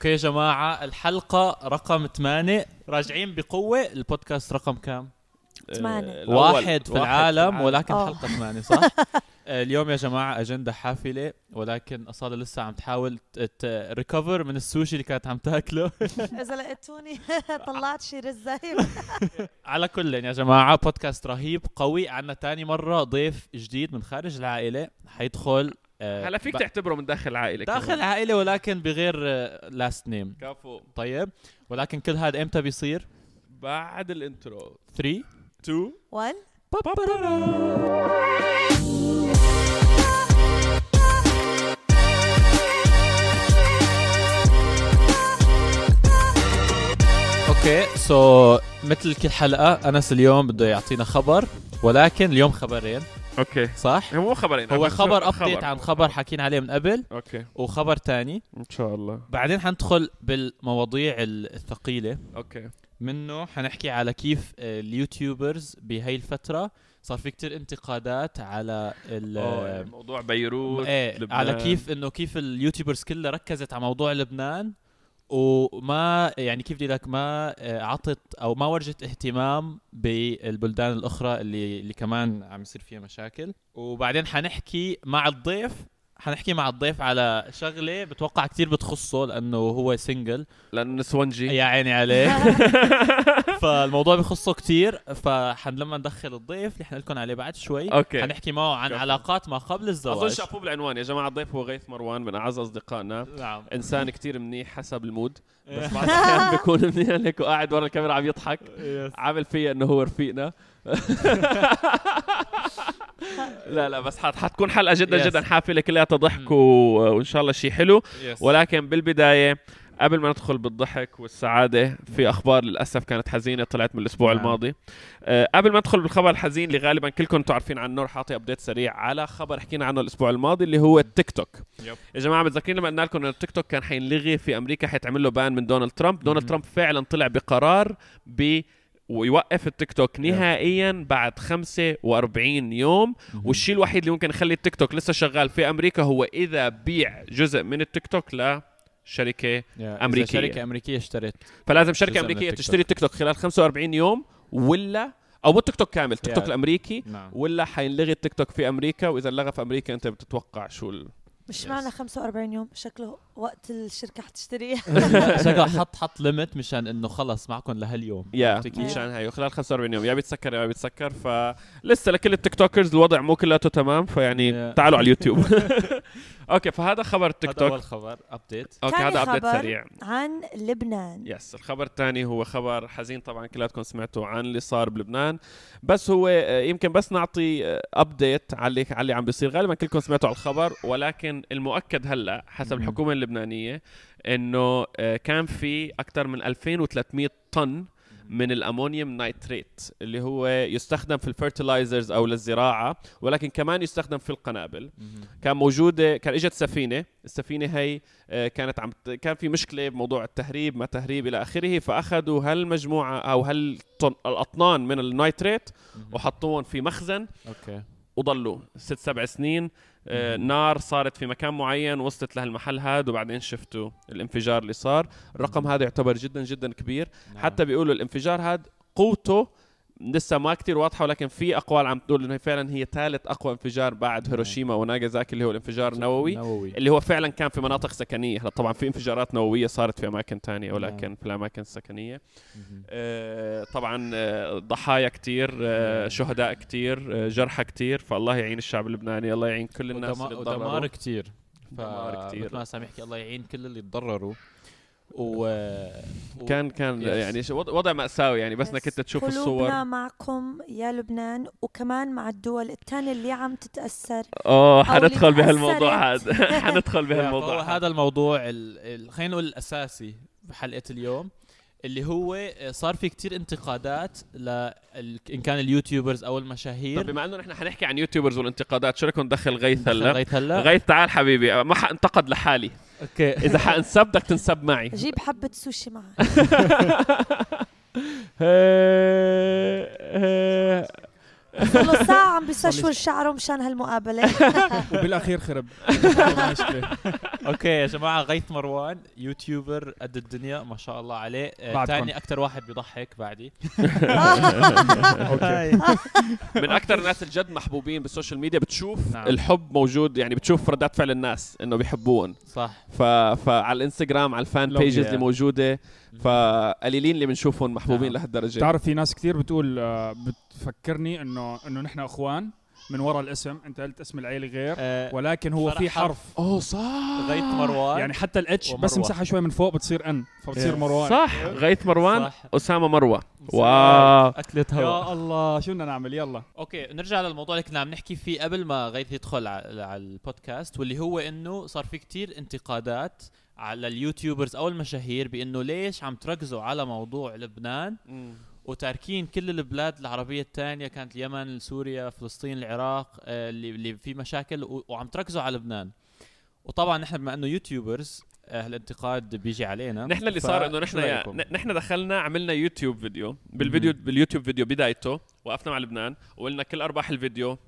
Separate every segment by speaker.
Speaker 1: أوكي يا جماعة الحلقة رقم 8 راجعين بقوة. البودكاست رقم كام؟
Speaker 2: ثمانية.
Speaker 3: آه، الأول.
Speaker 1: واحد في العالم ولكن
Speaker 2: آه.
Speaker 1: حلقة 8 صح؟ آه، اليوم يا جماعة أجندة حافلة ولكن أصالة لسه عم تحاول ريكفر من السوشي اللي كانت عم تاكله.
Speaker 2: إذا لقيتوني طلعت شي رزه
Speaker 1: على كل يا جماعة بودكاست رهيب قوي. عنا تاني مرة ضيف جديد من خارج العائلة حيدخل
Speaker 3: هلا فيك تعتبره من داخل العائله
Speaker 1: داخل. العائله ولكن بغير last name
Speaker 3: كفو.
Speaker 1: طيب. ولكن كل هذا إمتى بيصير؟
Speaker 3: بعد الإنترو.
Speaker 1: 3
Speaker 3: 2
Speaker 2: one
Speaker 1: okay so مثل كل حلقة أنس اليوم بده يعطينا خبر ولكن اليوم خبرين.
Speaker 3: Okay.
Speaker 1: صح؟
Speaker 3: هو مو خبرين
Speaker 1: هو خبر update عن خبر حكينا عليه من قبل.
Speaker 3: Okay.
Speaker 1: وخبر تاني.
Speaker 3: إن شاء الله.
Speaker 1: بعدين حندخل بالمواضيع ال- الثقيلة.
Speaker 3: Okay.
Speaker 1: منه حنحكي على كيف ال YouTubers بهي الفترة صار في كتير انتقادات على
Speaker 3: أوه، موضوع بيروت
Speaker 1: إيه
Speaker 3: لبنان.
Speaker 1: على كيف إنه كيف ال YouTubers كلها ركزت على موضوع لبنان. وما يعني كيف بدي لك ما آه، عطت أو ما ورجت اهتمام بالبلدان الأخرى اللي اللي كمان عم يصير فيها مشاكل. وبعدين حنحكي مع الضيف حنحكي مع الضيف على شغلة بتوقع كتير بتخصه لأنه هو single
Speaker 3: لأنه نسونجي
Speaker 1: يا عيني عليه. فالموضوع بخصه كتير فحن لما ندخل الضيف اللي حنقول لكم عليه بعد شوي.
Speaker 3: Okay.
Speaker 1: حنحكي معه عن
Speaker 3: كفو.
Speaker 1: علاقات ما قبل
Speaker 3: أظن
Speaker 1: الزواج
Speaker 3: شافوه بالعنوان. يا جماعة الضيف هو غيث مروان من أعز أصدقائنا.
Speaker 1: نعم.
Speaker 3: إنسان كتير منيح حسب ال mood. بس بعض الأحيان بيكون منيح هيك وقاعد ورا الكاميرا عم يضحك. عامل فيا إنه هو رفيقنا. لا لا بس حت حتكون حلقة جدا
Speaker 1: Yes.
Speaker 3: جدا حافلة كلها ضحك. وإن شاء الله شيء حلو
Speaker 1: yes.
Speaker 3: ولكن بالبداية قبل ما ندخل بالضحك والسعادة في أخبار للأسف كانت حزينة طلعت من الأسبوع
Speaker 1: نعم.
Speaker 3: الماضي أه قبل ما ندخل بالخبر الحزين اللي غالبا كلكم أنتم عارفين عنه رح أعطي update سريع على خبر حكينا عنه الأسبوع الماضي اللي هو ال TikTok
Speaker 1: yep.
Speaker 3: يا جماعة متذكرين لما قلنا لكم إنه التيك توك كان حينلغي في أمريكا حيتعمل له ban من دونالد ترامب دونالد. ترامب فعلا طلع بقرار ب ويوقف التيك توك نهائيا بعد 45 يوم. والشيء الوحيد اللي ممكن يخلي التيك توك لسه شغال في أمريكا هو إذا بيع جزء من التيك توك لشركه
Speaker 1: yeah، إذا
Speaker 3: أمريكية.
Speaker 1: شركة أمريكية اشترت
Speaker 3: فلازم شركة
Speaker 1: أمريكية
Speaker 3: ال
Speaker 1: Tik
Speaker 3: تشتري التيك توك خلال 45 يوم ولا أو مو التيك توك كامل ال TikTok
Speaker 1: yeah.
Speaker 3: الأمريكي
Speaker 1: نعم
Speaker 3: ولا حينلغي التيك توك في أمريكا وإذا لغى في أمريكا أنت بتتوقع شو ال...
Speaker 2: مش
Speaker 1: Yes.
Speaker 2: معنى 45 يوم شكله وقت الشركة حتشتريه
Speaker 1: شكله حط حط limit مشان إنه خلص معكم لهاليوم. Yeah?
Speaker 3: مشان هاي خلال 45 يوم يا بيتسكر يا ما بيتسكر فلسه لكل ال TikTokers الوضع مو كلياته تمام فيعني. تعالوا على ال YouTube. Okay فهذا خبر ال Tik
Speaker 1: هذا أول
Speaker 3: Tok
Speaker 1: خبر
Speaker 3: update
Speaker 2: okay
Speaker 3: هذا update
Speaker 2: خبر.
Speaker 3: سريع.
Speaker 2: عن لبنان.
Speaker 3: Yes الخبر الثاني هو خبر حزين طبعا كلاتكم سمعتوا عن اللي صار بلبنان. بس هو آه، يمكن بس نعطي update على اللي على اللي عم بيصير. غالبا كلكم سمعتوا على الخبر ولكن المؤكد هلأ حسب. الحكومة اللبنانية إنه آه، كان في أكثر من 2300 طن من ال ammonium nitrate اللي هو يستخدم في ال fertilizers أو للزراعة ولكن كمان يستخدم في القنابل. كان موجودة كان إجت سفينة السفينة هي آه، كانت عم كان في مشكلة بموضوع التهريب ما تهريب إلى آخره فأخذوا هالمجموعة أو هالطن الأطنان من ال nitrate وحطوهم في مخزن.
Speaker 1: Okay.
Speaker 3: وضلوا ست سبع سنين آه،. نار صارت في مكان معين وصلت لهالمحل هذا وبعدين شفتوا الانفجار اللي صار الرقم هذا يعتبر جدا جدا كبير
Speaker 1: نعم.
Speaker 3: حتى بيقولوا الانفجار هذا قوته لسه ما كتير واضحة ولكن في أقوال عم تقول إنه فعلا هي ثالث أقوى انفجار بعد هيروشيما وناغازاكي اللي هو الانفجار النووي
Speaker 1: نووي.
Speaker 3: اللي هو فعلا كان في مناطق سكنية. هلا طبعا في انفجارات نووية صارت في أماكن تانية ولكن
Speaker 1: نعم.
Speaker 3: في الأماكن
Speaker 1: السكنية.
Speaker 3: آه، طبعا آه، ضحايا كتير آه، شهداء كتير آه، جرحى كتير فالله يعين الشعب اللبناني الله يعين كل الناس
Speaker 1: ودما-
Speaker 3: اللي
Speaker 1: ودمار
Speaker 3: تضرروا
Speaker 1: كتير
Speaker 3: دمار كتير.
Speaker 1: مثل ما سامح يحكي الله يعين كل اللي تضرروا. و... و...
Speaker 3: كان كان
Speaker 1: Yes.
Speaker 3: يعني شو- وضع مأساوي يعني بس إنك أنت تشوف الصور
Speaker 2: قلوبنا معكم يا لبنان وكمان مع الدول الثانية اللي عم
Speaker 3: تتأثر
Speaker 2: آه
Speaker 3: حندخل بهالموضوع. هذا حندخل بهالموضوع هذا
Speaker 1: الموضوع ال... ال... خلينا نقول الأساسي بحلقه اليوم اللي هو صار في كتير انتقادات ل. إن كان اليوتيوبرز أو المشاهير.
Speaker 3: طب بما إنه نحن حنحكي عن YouTubers والانتقادات شو رأيكم ندخل غيث هلأ؟
Speaker 1: لغايه هلأ؟
Speaker 3: غيث تعال حبيبي ما حانتقد لحالي.
Speaker 1: Okay.
Speaker 3: إذا حانسب بدك تنسب معي.
Speaker 2: جيب حبة سوشي معك. صار ساعة عم بيستشور شعره مشان هالمقابلة
Speaker 4: وبالأخير خرب.
Speaker 1: Okay يا جماعة غيث مروان YouTuber قد الدنيا ما شاء الله عليه آه،
Speaker 4: بعدكم.
Speaker 1: تاني أكثر واحد بيضحك بعدي
Speaker 3: من أكثر الناس الجد محبوبين بال social media بتشوف
Speaker 1: نعم.
Speaker 3: الحب موجود يعني بتشوف ردات فعل الناس إنه بيحبوهم
Speaker 1: صح
Speaker 3: ف... فعلى الإنستغرام على
Speaker 4: ال
Speaker 3: fan
Speaker 1: pages.
Speaker 3: اللي موجودة فقليلين اللي بنشوفهم محبوبين
Speaker 1: نعم.
Speaker 3: لهالدرجة.
Speaker 4: بتعرف في ناس كثير بتقول آه، بتفكرني إنه إنه نحن إخوان من وراء الاسم أنت قلت اسم العيلة غير
Speaker 1: آه،
Speaker 4: ولكن هو في
Speaker 1: حرف.
Speaker 3: Oh صح.
Speaker 1: غيث مروان
Speaker 4: يعني حتى ال H بس
Speaker 1: ومروة.
Speaker 4: مسحها شوي من فوق بتصير N فبتصير
Speaker 1: Yeah.
Speaker 4: مروان.
Speaker 3: صح. غيث مروان
Speaker 1: صح.
Speaker 3: أسامة مروة. Wow.
Speaker 1: أكلة هوا.
Speaker 4: يا الله شو بدنا نعمل؟ يلا.
Speaker 1: Okay نرجع للموضوع اللي كنا عم نحكي فيه قبل ما غيث يدخل على على البودكاست واللي هو إنه صار في كتير انتقادات على ال YouTubers أو المشاهير بإنه ليش عم تركزوا على موضوع لبنان؟ وتاركين كل البلاد العربية الثانية كانت اليمن سوريا فلسطين العراق آه، اللي اللي في مشاكل وعم تركزوا على لبنان. وطبعا نحن بما إنه YouTubers الانتقاد بيجي علينا.
Speaker 3: نحن اللي صار
Speaker 1: إنه
Speaker 3: نحن نحن دخلنا عملنا يوتيوب فيديو. بالفيديو باليوتيوب فيديو بدايته وقفنا مع لبنان وقلنا كل أرباح الفيديو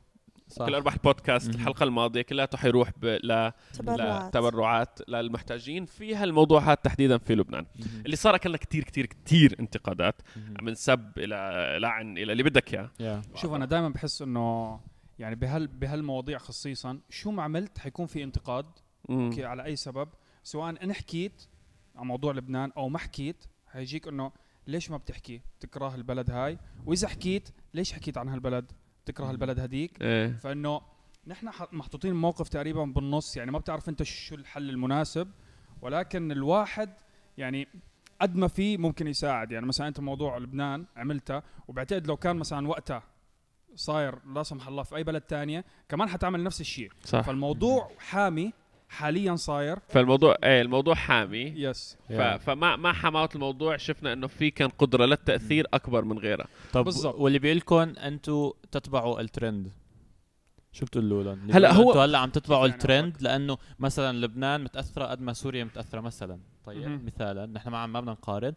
Speaker 1: صح.
Speaker 3: كل ارباح البودكاست
Speaker 1: مهم.
Speaker 3: الحلقة الماضية كلها حيروح ب... ل...
Speaker 2: تبرعات
Speaker 3: لتبرعات للمحتاجين في هالموضوع هذا تحديدا في لبنان
Speaker 1: مهم.
Speaker 3: اللي صار أكلنا كتير كتير كتير انتقادات
Speaker 1: مهم.
Speaker 3: من سب إلى لعن إلى اللي بدك إياه
Speaker 1: يا.
Speaker 4: شوف أنا دائما بحس إنه يعني بهال بهالمواضيع خصيصا شو ما عملت حيكون في انتقاد
Speaker 3: مم.
Speaker 4: أوكي على أي سبب سواء أنا حكيت عن موضوع لبنان أو ما حكيت حيجيك إنه ليش ما بتحكي تكره البلد هاي وإذا حكيت ليش حكيت عن هالبلد تكره البلد هديك
Speaker 3: إيه.
Speaker 4: فإنه نحن محطوطين موقف تقريبا بالنص يعني ما بتعرف أنت شو الحل المناسب. ولكن الواحد يعني قد ما في ممكن يساعد. يعني مثلا أنت موضوع لبنان عملته وبعتقد لو كان مثلا وقتها صاير لا سمح الله في أي بلد تانية كمان حتعمل نفس الشيء.
Speaker 3: صح.
Speaker 4: فالموضوع حامي حاليا صاير.
Speaker 3: فالموضوع إيه الموضوع حامي.
Speaker 4: Yes
Speaker 3: ف... فما ما حماوة الموضوع شفنا إنه في كان قدرة للتأثير أكبر من غيرها
Speaker 1: طب
Speaker 4: بالضبط.
Speaker 1: واللي بيقول لكم أنتم تتبعوا الترند؟ شو بتقولوا لهم؟
Speaker 3: هلا هو-
Speaker 1: أنتوا هلا عم تتبعوا
Speaker 4: يعني
Speaker 1: الترند؟ لأنه مثلا لبنان متأثرة قد ما سوريا متأثرة مثلا. طيب
Speaker 4: مهم.
Speaker 1: مثالا نحن ما عم ما بدنا نقارن.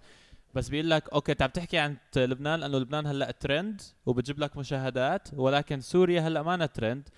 Speaker 1: بس بيقول لك okay أنت عم تحكي عن لبنان لأنه لبنان هلأ ترند وبتجيب لك مشاهدات ولكن سوريا هلأ ما ترند.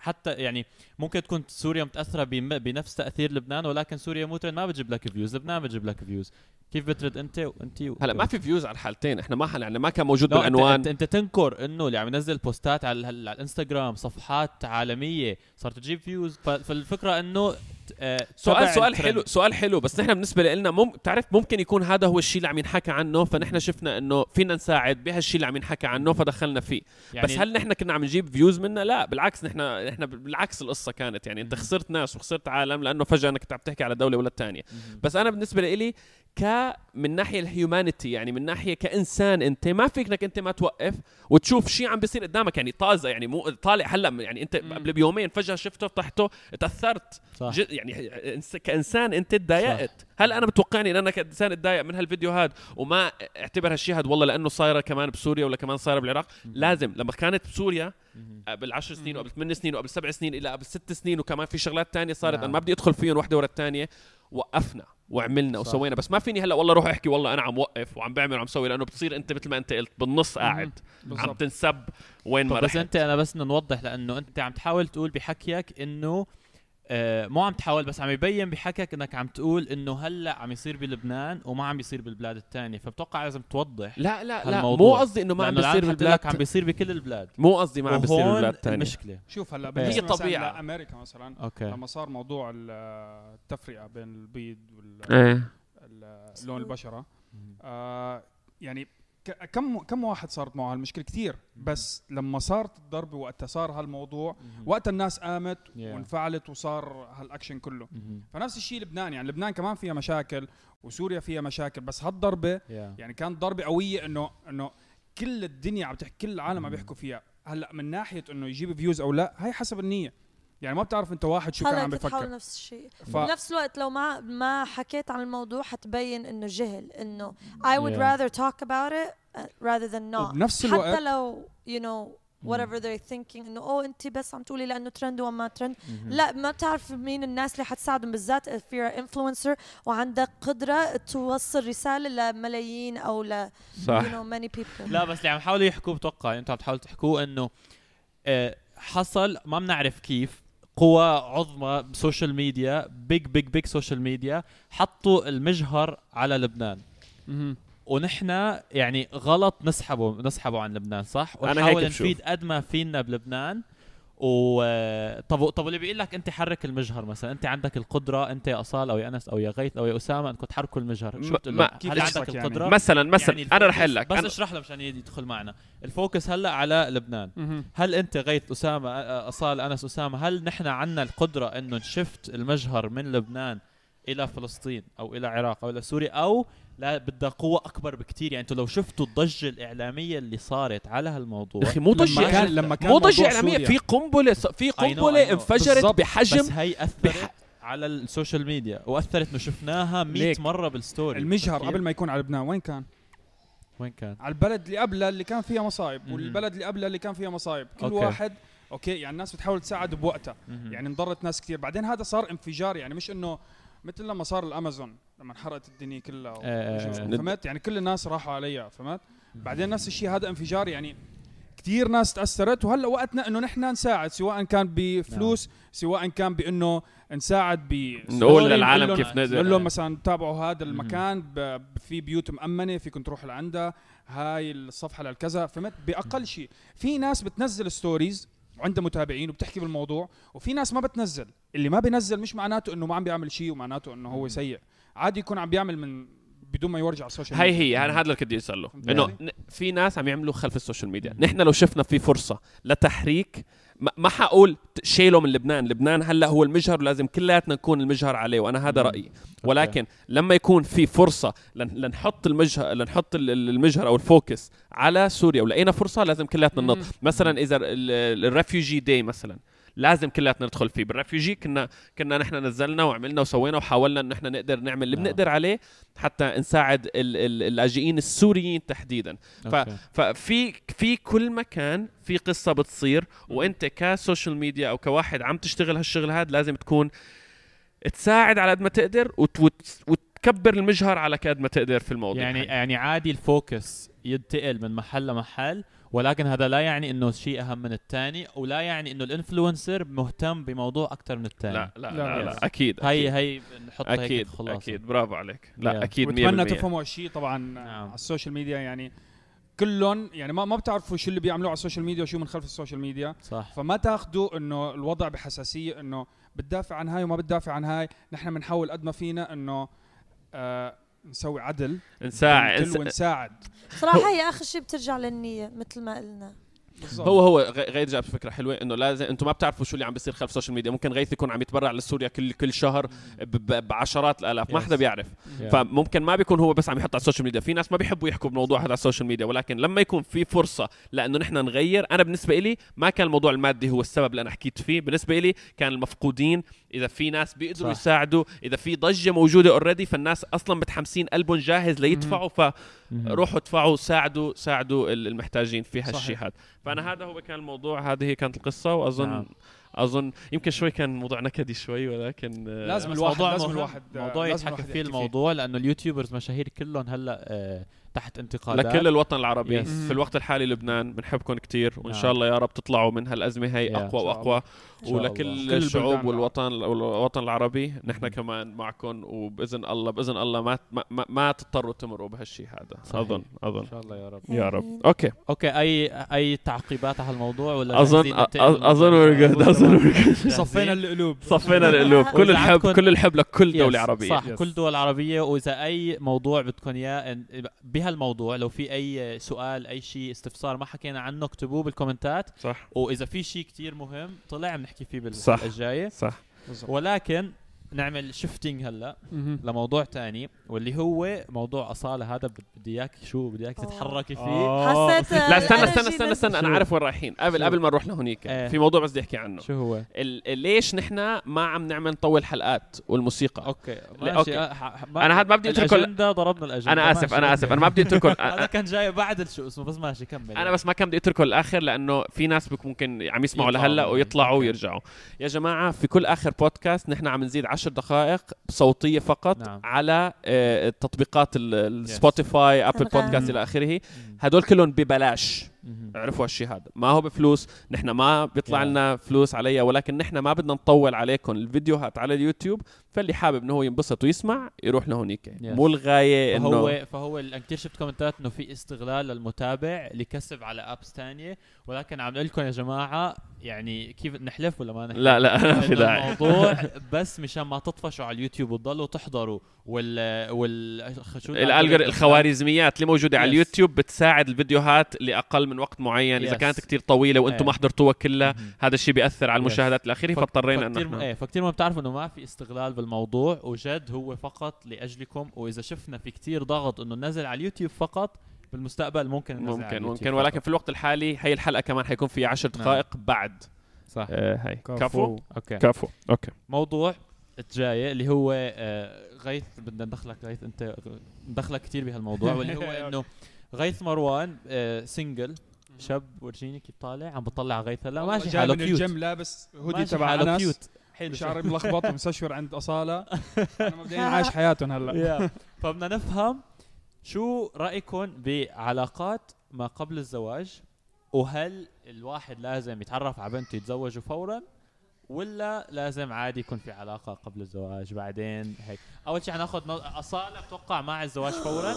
Speaker 1: حتى يعني ممكن تكون سوريا متأثرة بنفس تأثير لبنان ولكن سوريا مو ترند ما بتجيب لك views لبنان بتجيب لك views كيف بترد انت وانت و...
Speaker 3: هلا ما في views على الحالتين إحنا ما حل يعني ما كان موجود بالعنوان.
Speaker 1: انت, انت تنكر انه اللي عم ينزل posts ات على, ال- على الانستغرام صفحات عالمية صارت تجيب views ف- فالفكرة انه آه،
Speaker 3: سؤال سؤال. حلو سؤال حلو بس نحن بالنسبة لنا مم... بتعرف ممكن يكون هذا هو الشيء اللي عم ينحكى عنه فنحن شفنا إنه فينا نساعد بهالشيء اللي عم ينحكى عنه فدخلنا فيه.
Speaker 1: يعني
Speaker 3: بس هل نحن كنا عم نجيب views منه؟ لا بالعكس نحن نحن بالعكس القصة كانت. يعني انت خسرت ناس وخسرت عالم لأنه فجأة إنك عم تحكي على دولة ولا
Speaker 1: الثانية.
Speaker 3: بس أنا بالنسبة لي ك من ناحية ال humanity يعني من ناحية كإنسان أنت ما فيك انك أنت ما توقف وتشوف شيء عم بيصير قدامك يعني طازة يعني مو طالع هلا يعني
Speaker 4: أنت.
Speaker 3: قبل بيومين فجأة شفته فتحته تأثرت
Speaker 1: صح
Speaker 3: يعني كإنسان أنت تضايقت هل أنا بتوقعني إن أنا كإنسان أتضايق من هالفيديو هذا وما أعتبر هالشيء هذا والله لأنه صايرة كمان بسوريا ولا كمان صايرة بالعراق لازم لما كانت بسوريا. قبل 10 سنين. وقبل 8 سنين وقبل 7 سنين إلى قبل 6 سنين وكمان في شغلات تانية صارت
Speaker 1: نعم.
Speaker 3: أنا ما بدي أدخل فيهم وحده ورا الثانية وقفنا وعملنا
Speaker 1: صح.
Speaker 3: وسوينا. بس ما فيني هلأ والله روح أحكي والله أنا عم وقف وعم بعمل وعم سوي لأنه بتصير أنت مثل ما أنت قلت بالنص قاعد. عم تنسب وين ما
Speaker 1: طب بس
Speaker 3: رحت.
Speaker 1: أنت أنا بس نوضح لأنه أنت عم تحاول تقول بحكيك إنه آه مو عم تحاول بس عم يبين بحكيك إنك عم تقول إنه هلأ عم يصير بلبنان وما عم بيصير بالبلاد الثانية فبتوقع لازم توضح
Speaker 3: لا لا لا. مو قصدي إنه ما عم بيصير بالبلاد
Speaker 1: عم بيصير بكل البلاد.
Speaker 3: مو قصدي ما عم بيصير بالبلاد الثانية
Speaker 1: المشكلة.
Speaker 4: شوف هلا
Speaker 1: هي
Speaker 3: طبيعة.
Speaker 4: لأمريكا مثلا
Speaker 1: okay.
Speaker 4: لما صار موضوع ال- التفرقة بين البيض وال إيه. لون البشرة آه يعني كم كم واحد صارت معه هالمشكلة؟ كثير. بس لما صارت الضرب وقتها صار هالموضوع. وقتها الناس قامت
Speaker 1: Yeah.
Speaker 4: وانفعلت وصار هالاكشن كله. فنفس الشيء لبنان. يعني لبنان كمان فيها مشاكل وسوريا فيها مشاكل. بس هالضربة
Speaker 1: Yeah.
Speaker 4: يعني كانت ضربة قوية إنه إنه كل الدنيا عم تحكي كل العالم عم بيحكوا فيها. هلأ من ناحية إنه يجيب views أو لا هي حسب النية. يعني ما بتعرف انت واحد شو كان عم بيفكر
Speaker 2: نفس الشيء.
Speaker 4: ف...
Speaker 2: بنفس الوقت لو ما ما حكيت عن الموضوع حتبين إنه جهل إنه I would
Speaker 1: Yeah.
Speaker 2: rather talk about it uh, rather than not.
Speaker 4: وبنفس
Speaker 2: حتى
Speaker 4: الوقت
Speaker 2: لو you know whatever they're thinking إنه oh انت بس عم تقولي لأنه ترند وما ترند. لا ما بتعرف مين الناس اللي حتساعدهم بالذات if you're influencer وعندك قدرة توصل رسالة لملايين أو ل
Speaker 3: صح.
Speaker 2: you know many people.
Speaker 1: لا بس اللي عم يحاولوا يحكوه بتوقع يعني أنتم عم تحاولوا تحكوه إنه آه، حصل ما بنعرف كيف قوى عظمى ب social media big big big social media حطوا المجهر على لبنان. ونحن يعني غلط نسحبه نسحبه عن لبنان صح؟ ونحاول. نفيد قد ما فينا بلبنان و طب طب اللي بيقول لك أنت حرك المجهر مثلا أنت عندك القدرة أنت يا أصال أو يا أنس أو يا غيث أو يا أسامة انكم تحركوا المجهر شو بتقول
Speaker 3: ما-
Speaker 1: هل عندك
Speaker 4: يعني؟
Speaker 1: القدرة
Speaker 3: مثلا مثلا
Speaker 1: يعني
Speaker 3: أنا رح أقول لك
Speaker 1: بس
Speaker 3: أنا-
Speaker 1: اشرح له مشان يدخل معنا ال focus هلأ على لبنان. هل أنت غيث أسامة أصال أنس أسامة هل نحن عنا القدرة إنه نشفط المجهر من لبنان إلى فلسطين أو إلى العراق أو إلى سوريا أو لا بدها قوة أكبر بكتير يعني أنتم لو شفتوا الضجة الإعلامية اللي صارت على هالموضوع
Speaker 3: أخي مو ضجة
Speaker 4: كان لما كان
Speaker 3: مو إعلامية
Speaker 4: سوريا.
Speaker 3: في قنبلة في
Speaker 1: know.
Speaker 3: انفجرت. بحجم
Speaker 1: بس هي أثرت على ال social media وأثرت إنه شفناها 100
Speaker 4: ليك.
Speaker 1: مرة بال
Speaker 4: story
Speaker 1: المجهر؟
Speaker 4: قبل ما يكون على لبنان وين كان؟
Speaker 1: وين كان؟
Speaker 4: على البلد اللي قبلها اللي كان فيها مصايب. والبلد اللي قبلها اللي كان فيها مصايب كل
Speaker 1: okay.
Speaker 4: واحد okay يعني الناس بتحاول تساعد بوقتها. يعني انضرت ناس كثير بعدين هذا صار انفجار يعني مش إنه مثل لما صار الأمازون لما انحرقت الدنيا كلها و-
Speaker 1: آه.
Speaker 4: وشو- فهمت؟ يعني كل الناس راحوا عليها فهمت؟ بعدين نفس الشيء هذا انفجار يعني كثير ناس تأثرت. وهلأ وقتنا إنه نحن نساعد سواء كان بفلوس سواء كان بإنه نساعد ب
Speaker 3: نقول للعالم كيف نقدر.
Speaker 4: نقول لهم مثلا تابعوا هذا. المكان في بيوت مأمنة فيكم تروحوا لعندها هاي الصفحة للكذا فهمت؟ بأقل شيء. في ناس بتنزل stories وعندها متابعين وبتحكي بالموضوع وفي ناس ما بتنزل. اللي ما بينزل مش معناته إنه ما عم بيعمل شيء ومعناته إنه هو سيء. عادي يكون عم بيعمل من بدون ما يورجع على ال social
Speaker 3: هاي
Speaker 4: ميديا.
Speaker 3: هي أنا هذا اللي بدي أسأله.
Speaker 4: إنه؟
Speaker 3: ن- في ناس عم يعملوا خلف ال social media. نحن لو شفنا في فرصة لتحريك ما- ما حقول ت- شيله من لبنان. لبنان هلأ هو المجهر ولازم كلياتنا نكون المجهر عليه وأنا هذا. رأيي. ولكن لما يكون في فرصة لن- لنحط المجهر لنحط ال- ال- المجهر أو ال focus على سوريا ولقينا فرصة لازم كلياتنا ننط. مثلا إذا ال Refugee Day مثلا. لازم كلياتنا ندخل فيه بال Refugee كنا كنا نحن نزلنا وعملنا وسوينا وحاولنا انه إحنا نقدر نعمل اللي
Speaker 1: نعم.
Speaker 3: بنقدر عليه حتى نساعد ال- ال- اللاجئين السوريين تحديدا ف. ففي في كل مكان في قصة بتصير وأنت ك social media أو كواحد عم تشتغل هالشغل هذا لازم تكون تساعد على قد ما تقدر وت وت وتكبر المجهر على قد ما تقدر في الموضوع
Speaker 1: يعني
Speaker 3: هاي.
Speaker 1: يعني عادي ال focus ينتقل من محل لمحل ولكن هذا لا يعني إنه شيء أهم من الثاني ولا يعني إنه ال influencer مهتم بموضوع أكثر من الثاني.
Speaker 3: لا لا لا,
Speaker 4: لا،
Speaker 3: لا,
Speaker 4: لا.
Speaker 3: أكيد
Speaker 1: هي
Speaker 3: أكيد.
Speaker 1: هي نحط هيك
Speaker 3: أكيد
Speaker 1: خلاص
Speaker 3: أكيد. برافو عليك. لا
Speaker 1: Yeah.
Speaker 3: أكيد 100%
Speaker 4: واتمنى تفهموا هالشيء طبعا
Speaker 1: نعم.
Speaker 4: على ال social media. يعني كلهم يعني ما ما بتعرفوا شو اللي بيعملوه على ال social media وشو من خلف ال social media.
Speaker 1: صح.
Speaker 4: فما تاخذوا إنه الوضع بحساسية إنه بتدافع عن هاي وما بتدافع عن هاي. نحن بنحاول قد ما فينا إنه آه نسوي عدل.
Speaker 3: نساعد.
Speaker 4: ونساعد
Speaker 2: صراحة هي آخر شيء بترجع للنية مثل ما قلنا.
Speaker 4: بالضبط.
Speaker 3: هو هو غ- غيث جاب فكرة حلوة إنه لازم أنتم ما بتعرفوا شو اللي عم بيصير خلف ال social media ممكن غيث يكون عم يتبرع لسوريا كل كل شهر ب- ب- بعشرات الآلاف ما. حدا بيعرف.
Speaker 1: Yeah.
Speaker 3: فممكن ما بيكون هو بس عم يحط على ال social media في ناس ما بيحبوا يحكوا بموضوع هذا على ال social media ولكن لما يكون في فرصة لأنه نحن نغير أنا بالنسبة لي ما كان الموضوع المادي هو السبب اللي أنا حكيت فيه. بالنسبة لي كان المفقودين إذا في ناس بيقدروا
Speaker 1: صح.
Speaker 3: يساعدوا إذا في ضجة موجودة already فالناس أصلا متحمسين قلبهم جاهز ليدفعوا. فروحوا ادفعوا ساعدوا ساعدوا ال- المحتاجين في هالشيء. هذا فأنا هذا هو كان الموضوع هذه هي كانت القصة وأظن
Speaker 1: نعم.
Speaker 3: أظن يمكن شوي كان موضوع نكدي شوي ولكن آه،
Speaker 4: لازم الواحد-
Speaker 1: موضوع
Speaker 4: لازم. الواحد-
Speaker 1: موضوع
Speaker 4: لازم
Speaker 1: يتحكى فيه. الموضوع لأنه ال YouTubers مشاهير كلهم هلأ آه تحت انتقادات.
Speaker 3: لكل الوطن العربي.
Speaker 1: Yes.
Speaker 3: في الوقت الحالي لبنان بنحبكم كتير وإن
Speaker 1: نعم.
Speaker 3: شاء الله يا رب تطلعوا من هالازمه هي
Speaker 1: Yeah. أقوى وأقوى.
Speaker 3: ولكل
Speaker 4: كل
Speaker 3: الشعوب والوطن والوطن العربي نحن كمان معكم وبإذن الله بإذن الله ما ما, ما, تضطروا تمروا بهالشيء هذا.
Speaker 1: صحيح.
Speaker 3: أظن أظن.
Speaker 1: إن شاء الله يا رب.
Speaker 3: يا رب. okay.
Speaker 1: okay اي أي تعقيبات على هالموضوع ولا
Speaker 3: اظن أظن good أظن
Speaker 4: صفينا القلوب.
Speaker 3: صفينا القلوب. كل الحب كل الحب لكل دولة
Speaker 1: Yes،
Speaker 3: عربية.
Speaker 1: صح. كل دول عربية. وإذا أي موضوع بدكم إياه إن- بهالموضوع لو في أي سؤال أي شيء استفسار ما حكينا عنه اكتبوه بالكومنتات.
Speaker 3: صح.
Speaker 1: وإذا في شيء كتير مهم طلع بنحكي فيه
Speaker 3: صح.
Speaker 1: بالحلقة الجاية
Speaker 3: صح.
Speaker 1: ولكن نعمل shifting هلا. لموضوع تاني واللي هو موضوع أصالة هذا بد- بدي اياك شو بدي اياك. تتحركي فيه
Speaker 4: آه.
Speaker 2: حسيت
Speaker 3: لا استنى استنى استنى. استنى أنا
Speaker 1: شو؟
Speaker 3: عارف وين رايحين قبل
Speaker 1: شو؟
Speaker 3: قبل ما نروح لهونيك
Speaker 1: إيه.
Speaker 3: في موضوع بس بدي أحكي عنه
Speaker 1: شو هو
Speaker 3: ليش نحن ما عم نعمل نطول حلقات والموسيقى
Speaker 1: okay
Speaker 3: لا،
Speaker 1: ماشي okay. ح- ح-
Speaker 3: أنا هاد ما بدي أتركه ل-
Speaker 1: الأجندة ضربنا
Speaker 3: الأجندة
Speaker 1: أنا
Speaker 3: آسف
Speaker 1: أنا.
Speaker 3: آسف أنا ما بدي أتركه
Speaker 1: هذا كان جاي بعد الشو اسمه بس ماشي كمل
Speaker 3: أنا بس ما كان بدي أتركه للاخر لأنه في ناس ممكن عم يسمعوا لهلا. ويطلعوا. ويرجعوا يا جماعة في كل آخر بودكاست نحن عم نزيد عشر دقائق صوتية فقط
Speaker 1: نعم.
Speaker 3: على آه، التطبيقات ال- ال
Speaker 2: Spotify
Speaker 3: Apple. Podcast إلى
Speaker 1: آخره.
Speaker 3: هدول كلهم ببلاش
Speaker 1: مهم.
Speaker 3: اعرفوا هالشيء هذا ما هو بفلوس نحن ما بيطلع. لنا فلوس عليها ولكن نحن ما بدنا نطول عليكم الفيديوهات على اليوتيوب فاللي حابب إنه هو ينبسط ويسمع يروح لهونيك مو الغاية إنه
Speaker 1: فهو فهو ال- كثير شفت كومنتات إنه في استغلال للمتابع لكسب على apps تانية ولكن عم نقول لكم يا جماعة يعني كيف نحلف ولا ما نحلف؟
Speaker 3: لا لا ما في داعي
Speaker 1: الموضوع بس مشان ما تطفشوا على اليوتيوب وتضلوا تحضروا وال وال
Speaker 3: الخوارزميات اللي موجودة على
Speaker 1: Yes.
Speaker 3: اليوتيوب بتساعد الفيديوهات لأقل من وقت معين إذا
Speaker 1: Yes.
Speaker 3: كانت كتير طويلة وأنتم
Speaker 1: إيه.
Speaker 3: ما حضرتوها كلها. هذا الشيء بيأثر على
Speaker 1: Yes.
Speaker 3: المشاهدات الاخيره فاضطرينا انه
Speaker 1: فكتير ما بتعرفوا إنه ما في استغلال بالموضوع وجد هو فقط لأجلكم وإذا شفنا في كتير ضغط إنه نزل على اليوتيوب فقط بالمستقبل ممكن ننزل على
Speaker 3: ممكن
Speaker 1: اليوتيوب
Speaker 3: ممكن ولكن
Speaker 1: فقط.
Speaker 3: في الوقت الحالي هي الحلقة كمان حيكون فيها عشر
Speaker 1: نعم.
Speaker 3: دقائق بعد.
Speaker 1: صح.
Speaker 3: آه هاي.
Speaker 4: كفو.
Speaker 3: كفو
Speaker 1: okay.
Speaker 3: كفو okay.
Speaker 1: موضوع الجاي اللي هو آه، غيث بدنا ندخلك غيث أنت ندخلك كثير بهالموضوع واللي هو إنه غيث مروان آه، single شاب ورجيني كيف طالع؟ عم بطلع على غيث هلا ماشي
Speaker 4: جاي
Speaker 1: حاله
Speaker 4: من
Speaker 1: cute
Speaker 4: ال gym لابس هودي
Speaker 1: ماشي
Speaker 4: تبع أنس.
Speaker 1: cute حلو
Speaker 4: شعري ملخبط ومسشور عند أصالة. أنا مبدئيا عايش حياتهم هلا.
Speaker 1: فبدنا نفهم شو رأيكم بعلاقات ما قبل الزواج؟ وهل الواحد لازم يتعرف على بنت يتزوجوا فورا؟ ولا لازم عادي يكون في علاقة قبل الزواج بعدين هيك؟ أول شيء حناخذ نو... أصالة أتوقع مع الزواج فورا.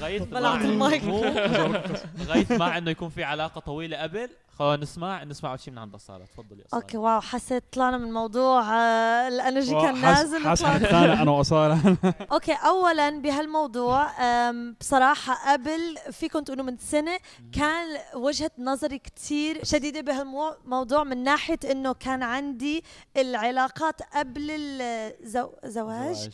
Speaker 1: غيث
Speaker 2: بلعت
Speaker 1: مع
Speaker 2: المايك.
Speaker 1: إنه- غيث مع إنه يكون في علاقة طويلة قبل. خلينا نسمع شيء من عند أصالة. تفضلي أصالة.
Speaker 2: okay wow حسيت طلعنا من موضوع آه، ال energy
Speaker 4: كان
Speaker 2: نازل
Speaker 4: حاس
Speaker 2: وطلعنا-
Speaker 4: حنتخانق أنا وأصالة.
Speaker 2: okay اولا بهالموضوع بصراحة قبل فيكم تقولوا من سنة كان وجهة نظري كتير شديدة بهالموضوع من ناحية إنه كان عندي العلاقات قبل الزواج.